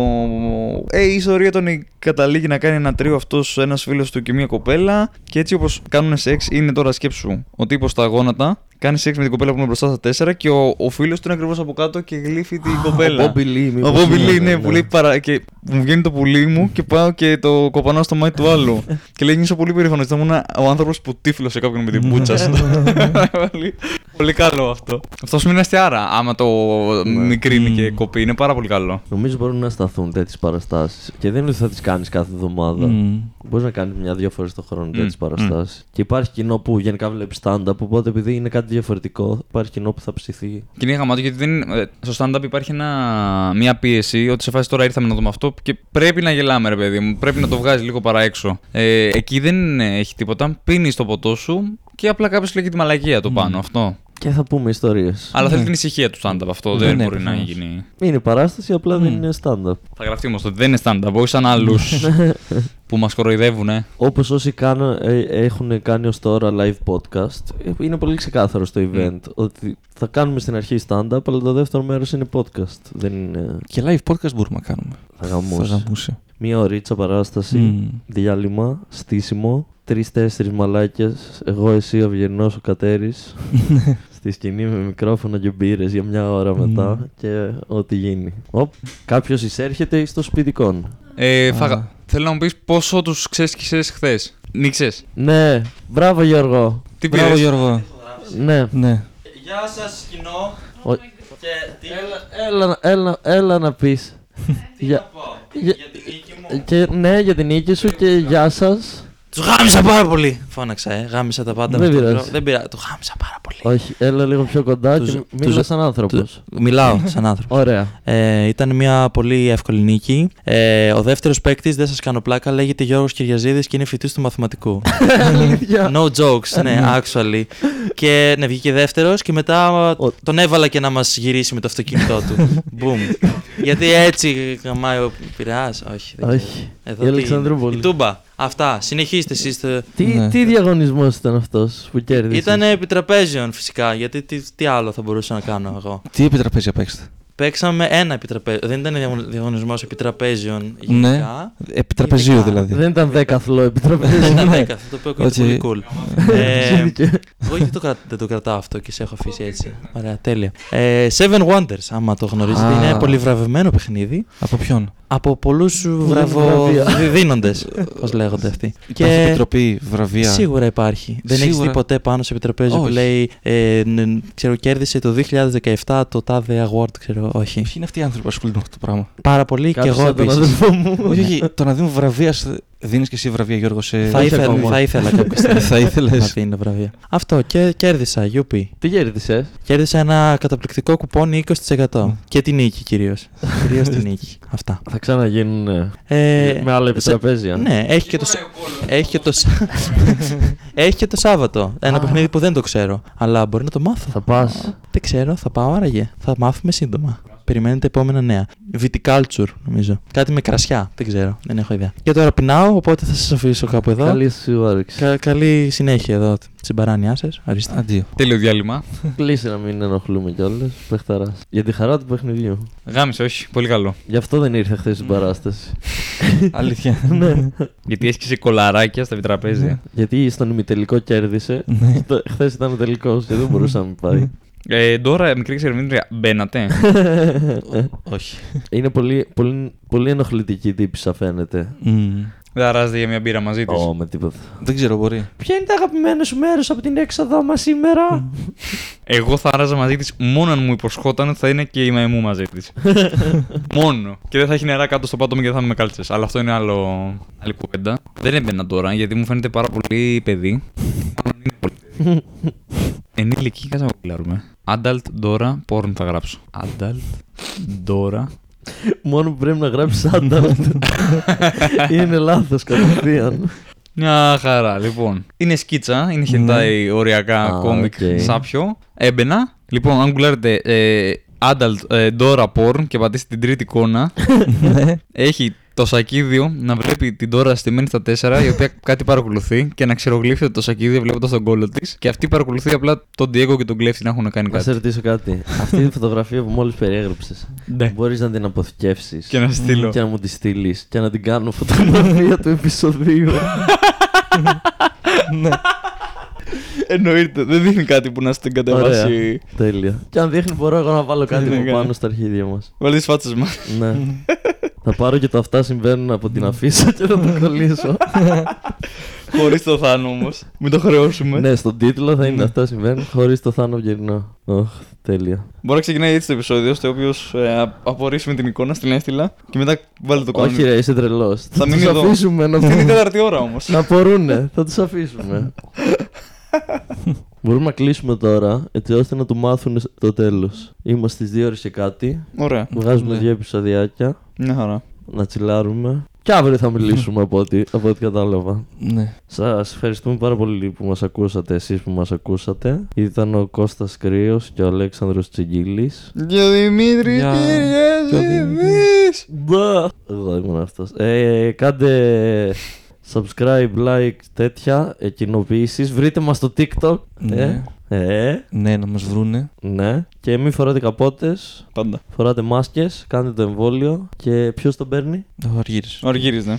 Ε, η ιστορία τον καταλήγει να κάνει ένα τρίο αυτός ένας φίλος του και μια κοπέλα. Και έτσι όπως κάνουν σεξ, είναι τώρα σκέψου ο τύπος στα γόνατα. Κάνει σεξ με την κοπέλα που είναι μπροστά στα τέσσερα και ο, ο φίλος του είναι ακριβώς από κάτω και γλύφει την κοπέλα. Ο Bobby Lee, Ο μήπως Bobby είναι, Lee, ναι, που λέει παρα... και μου βγαίνει το πουλί μου και πάω και το κοπανάω στο μάτι του άλλου. [LAUGHS] και λέει νιώσω πολύ περήφανος. Ήταν ο άνθρωπος που τύφλωσε κάποιον με την πουτσα. σου. πολύ, πολύ καλό αυτό. Αυτό σου είναι αστιάρα. Άμα το μικρύνει και Μμμ. κοπεί, είναι πάρα πολύ καλό. Νομίζω μπορούν να σταθούν τέτοιες παραστάσεις. Και δεν είναι ότι θα τις κάνεις κάθε εβδομάδα. Μμ. Μπορείς να κάνεις μια-δύο φορές το χρόνο Μμ, τέτοιες παραστάσεις. Και υπάρχει κοινό που γενικά βλέπεις stand-up, οπότε επειδή είναι κάτι διαφορετικό, υπάρχει κοινό που θα ψηθεί. Και είναι γαμάτο γιατί δεν, ε, στο stand-up υπάρχει ένα, μια πίεση ότι σε φάση τώρα ήρθαμε να δούμε αυτό και πρέπει να γελάμε, ρε παιδί μου. Πρέπει να το βγάζει λίγο παρά έξω. Ε, εκεί δεν έχει τίποτα. Πίνει το ποτό σου και απλά κάποιος λέγει τη μαλακία του πάνω. Αυτό. Και θα πούμε ιστορίες. Αλλά Ναι. θέλει την ησυχία του stand-up αυτό. Ναι, δεν ναι, μπορεί να προφανώς. γίνει. Είναι παράσταση, απλά δεν Μμ. είναι stand-up. Θα γραφτεί όμως ότι δεν είναι stand-up, όχι σαν άλλους [LAUGHS] που μας κοροϊδεύουν. Ε. Όπως όσοι κάνουν, ε, έχουν κάνει ως τώρα live podcast, ε, είναι πολύ ξεκάθαρο στο event ότι θα κάνουμε στην αρχή stand-up, αλλά το δεύτερο μέρος είναι podcast. Δεν είναι. Και live podcast μπορούμε να κάνουμε. Θα Θα γαμώσει. γαμούσε. Μία ωρίτσα παράσταση, Μμ. διάλειμμα, στήσιμο, τρει-τέσσερι μαλάκες, εγώ, εσύ, ο Αυγενό, ο Κατέρης. [LAUGHS] στη σκηνή με μικρόφωνα και μπύρες για μια ώρα μετά Μμ. και ό,τι γίνει. Οπ, κάποιος εισέρχεται στο σπιτικόν. Ε, θα... Α. Θέλω να μου πεις πόσο τους ξέσκησε χθες. Νίξες. Ναι, μπράβο Γιώργο. Τι Μπράβο πήρες; Γιώργο. Ναι. Ναι. Γεια σας, κοινό. Ο- Έλα, έλα, έλα, έλα να πεις. Για, για- την νίκη μου. και, ναι, για την νίκη σου και γεια σας. Τους γάμισα πάρα πολύ. Φώναξα, ε. Γάμισα τα πάντα. Δεν με αυτό το πειράζει. μικρό- Δεν πειράζει. Τους γάμισα πάρα πολύ. Όχι, έλα λίγο πιο κοντά Τους- και τους- μίλα σαν άνθρωπος. Του- Μιλάω [LAUGHS] σαν άνθρωπος. Ωραία. Ε, ήταν μια πολύ εύκολη νίκη. Ε, ο δεύτερος παίκτης, δεν σας κάνω πλάκα, λέγεται Γιώργος Κυριαζίδης και είναι φοιτητής του μαθηματικού. [LAUGHS] Αλήθεια. [LAUGHS] No jokes, ναι, actually. και ναι, βγήκε δεύτερος και μετά Ο- τον έβαλα και να μας γυρίσει με το αυτοκίνητό του. Boom. Γιατί έτσι γαμάει ο Πειραιάς; Όχι. δεν Όχι. ξέρω. Η Εδώ τι Αλεξανδρούπολη. είναι; Η Τούμπα. Αυτά. Συνεχίστε εσείς. Τι, Ναι. τι διαγωνισμός ήταν αυτός που κέρδισε; Ήταν επιτραπέζιον φυσικά. Γιατί τι, τι άλλο θα μπορούσα να κάνω εγώ; Ε, Τι επιτραπέζια παίξετε. Παίξαμε ένα επιτραπέζιο. Δεν ήταν διαγωνισμός επιτραπέζιον Ναι. γενικά. Επιτραπεζίου Γενικά. δηλαδή. Δεν ήταν δέκαθλό επιτραπέζιο. Δεν ήταν Ναι. δέκα, αυτό το οποίο ακούγεται Οκ. πολύ cool. Ε, [LAUGHS] Ζήτηκε. Εγώ γιατί το κρα- δεν το κρατάω αυτό και σε έχω αφήσει έτσι. Ωραία, τέλεια. Ε, Seven Wonders, άμα το γνωρίζετε, Α. είναι πολύ βραβευμένο παιχνίδι Από ποιον; από πολλούς βραβεία. βραβοδίδοντε, πώ λέγονται αυτοί. Υπάρχει Και επιτροπή, βραβεία; σίγουρα υπάρχει. Δεν έχεις Σίγουρα. δει ποτέ πάνω σε επιτραπέζιο που Όχι. λέει ε, ν- ξέρω, κέρδισε το 2017 το τάδε award, ξέρω, όχι. Ποιοι είναι αυτοί οι άνθρωποι που ασχολούνται με αυτό το πράγμα; Πάρα πολύ και Κάποιος εγώ σαν τον επίσης. αδελφό μου. όχι, όχι, το να δίνουν βραβεία. Δίνεις και εσύ βραβεία, Γιώργο. Σε... Θα Όχι ήθελα, ακόμα. θα ήθελα κάποια [LAUGHS] στιγμή Θα ήθελες. να δίνω βραβεία. Αυτό και κέρδισα, γιούπι. Τι κέρδισες; Κέρδισα ένα καταπληκτικό κουπόνι 20%. Και την νίκη κυρίως. κυρίως την [LAUGHS] νίκη. Αυτά. Θα ξαναγίνουν ναι. Ε, με άλλα σε- επιτραπέζια. Ναι, έχει και το, Σ- έχει και το, Σ- [LAUGHS] έχει και το Σάββατο. Ένα Α. παιχνίδι που δεν το ξέρω. Αλλά μπορεί να το μάθω. Θα πας. Δεν ξέρω, θα πάω άραγε. Θα μάθουμε σύντομα. Περιμένετε επόμενα νέα. Viticulture, νομίζω. Κάτι με κρασιά. Δεν ξέρω. Δεν έχω ιδέα. Και τώρα πεινάω, οπότε θα σας αφήσω κάπου εδώ. Καλή σου όρεξη. Κα- καλή συνέχεια εδώ στην παράνοιά σας. Ορίστε. Αντίο. Τέλειο διάλειμμα. Κλείσε να μην ενοχλούμε κιόλας. Πεχταρά. Για τη χαρά του παιχνιδιού. Γάμισε, όχι. Πολύ καλό. Γι' αυτό δεν ήρθε χθες στην παράσταση. [LAUGHS] Αλήθεια. ναι. Γιατί έσκησε κολαράκια στα επιτραπέζια. Γιατί στον ημιτελικό κέρδισε. Ναι. Χθες ήταν ο τελικός και δεν μπορούσε να μην πάει. Ε, τώρα, μικρή εξερευνήτρια, μπαίνατε; [LAUGHS] Όχι. Είναι πολύ, πολύ, πολύ ενοχλητική τύπησα φαίνεται. Μμμ. Δεν αράζεται για μια μπύρα μαζί της. Ω, με τίποτα. Δεν ξέρω, μπορεί. Ποια είναι τα αγαπημένα σου μέρος από την έξοδό μας σήμερα; Εγώ θα άραζα μαζί της μόνο αν μου υποσχόταν ότι θα είναι και η μαϊμού μαζί της. [LAUGHS] μόνο. Και δεν θα έχει νερά κάτω στο πάτωμα και δεν θα είμαι με κάλτσες. Αλλά αυτό είναι άλλο... άλλη κουβέντα. Δεν έμπαινα τώρα γιατί μου φαίνεται πάρα πολύ παιδί. [LAUGHS] Μάλλον είναι πολύ. Ενήλικη, κάτσε να γκουγκλάρουμε. Adult Dora porn θα γράψω. Adult Dora. Μόνο που πρέπει να γράψεις adult. [LAUGHS] είναι λάθος κατευθείαν. Μια χαρά, λοιπόν. Είναι σκίτσα, είναι hentai οριακά Α, κόμικ οκ. σάπιο. Έμπαινα. Λοιπόν, αν γκουγκλάρετε ε, adult ε, Dora porn και πατήσετε την τρίτη εικόνα, [LAUGHS] έχει το σακίδιο να βλέπει την Dora στημένη στα τέσσερα, η οποία κάτι παρακολουθεί και να ξερογλύφεται το σακίδιο βλέποντας τον κώλο της. Και αυτή παρακολουθεί απλά τον Diego και τον κλέφτη να έχουν κάνει Να σε κάτι. ρωτήσω κάτι. Αυτή τη φωτογραφία που μόλις περιέγραψες, Ναι. μπορείς να την αποθηκεύσεις Και να στείλω. και να μου τη στείλεις και να την κάνω φωτογραφία του επεισοδίου. Εννοείται, δεν δίνει κάτι που να στην Ωραία. Τέλεια. Και αν δείχνει, μπορώ εγώ να βάλω κάτι Ναι, από ναι. πάνω στα αρχίδια μας. Βάλεις τι φάτσες μα. ναι. [LAUGHS] θα πάρω και το αυτά συμβαίνουν από την αφίσα και θα το κολλήσω. [LAUGHS] Χωρίς το θάνο όμως. Μην το χρεώσουμε. ναι, στον τίτλο θα είναι αυτά συμβαίνουν χωρίς το θάνο γερνό. Ωχ, τέλεια. Μπορεί να ξεκινάει έτσι το επεισόδιο, στο οποίο ε, α- απορρίσει με την εικόνα, στην έστειλα και μετά βάλει το κανονικό. Όχι, ρε, είσαι τρελός. Θα Θα μείνει τους εδώ. αφήσουμε να Αυτή είναι η τέταρτη ώρα όμως. Να απορούνε, θα τους αφήσουμε. [LAUGHS] Μπορούμε να κλείσουμε τώρα, έτσι ώστε να του μάθουν το τέλος. Είμαστε στις 2 ώρες και κάτι, Ωραία. βγάζουμε Ναι. δύο επεισοδιάκια, Μια χαρά. να τσιλάρουμε. Και αύριο θα μιλήσουμε από ό,τι, από ό,τι κατάλαβα. Ναι. Σας ευχαριστούμε πάρα πολύ που μας ακούσατε, εσείς που μας ακούσατε. Ήταν ο Κώστας Κρύος και ο Αλέξανδρος Τσιγκίλης. Και ο Δημήτρης Γεια. Και ο Κυριαζίδης. Μπα! Εγώ ήμουν αυτός. Ε, κάντε subscribe, like, τέτοια, ε, κοινοποιήσεις. Βρείτε μας στο TikTok. Ναι. Ε, ε, Ναι, να μας βρούνε. ναι. Και μην φοράτε καπότες, Πάντα. φοράτε μάσκες, κάντε το εμβόλιο. Και ποιος τον παίρνει; Ο Αργύρης. Ο Αργύρης, ναι.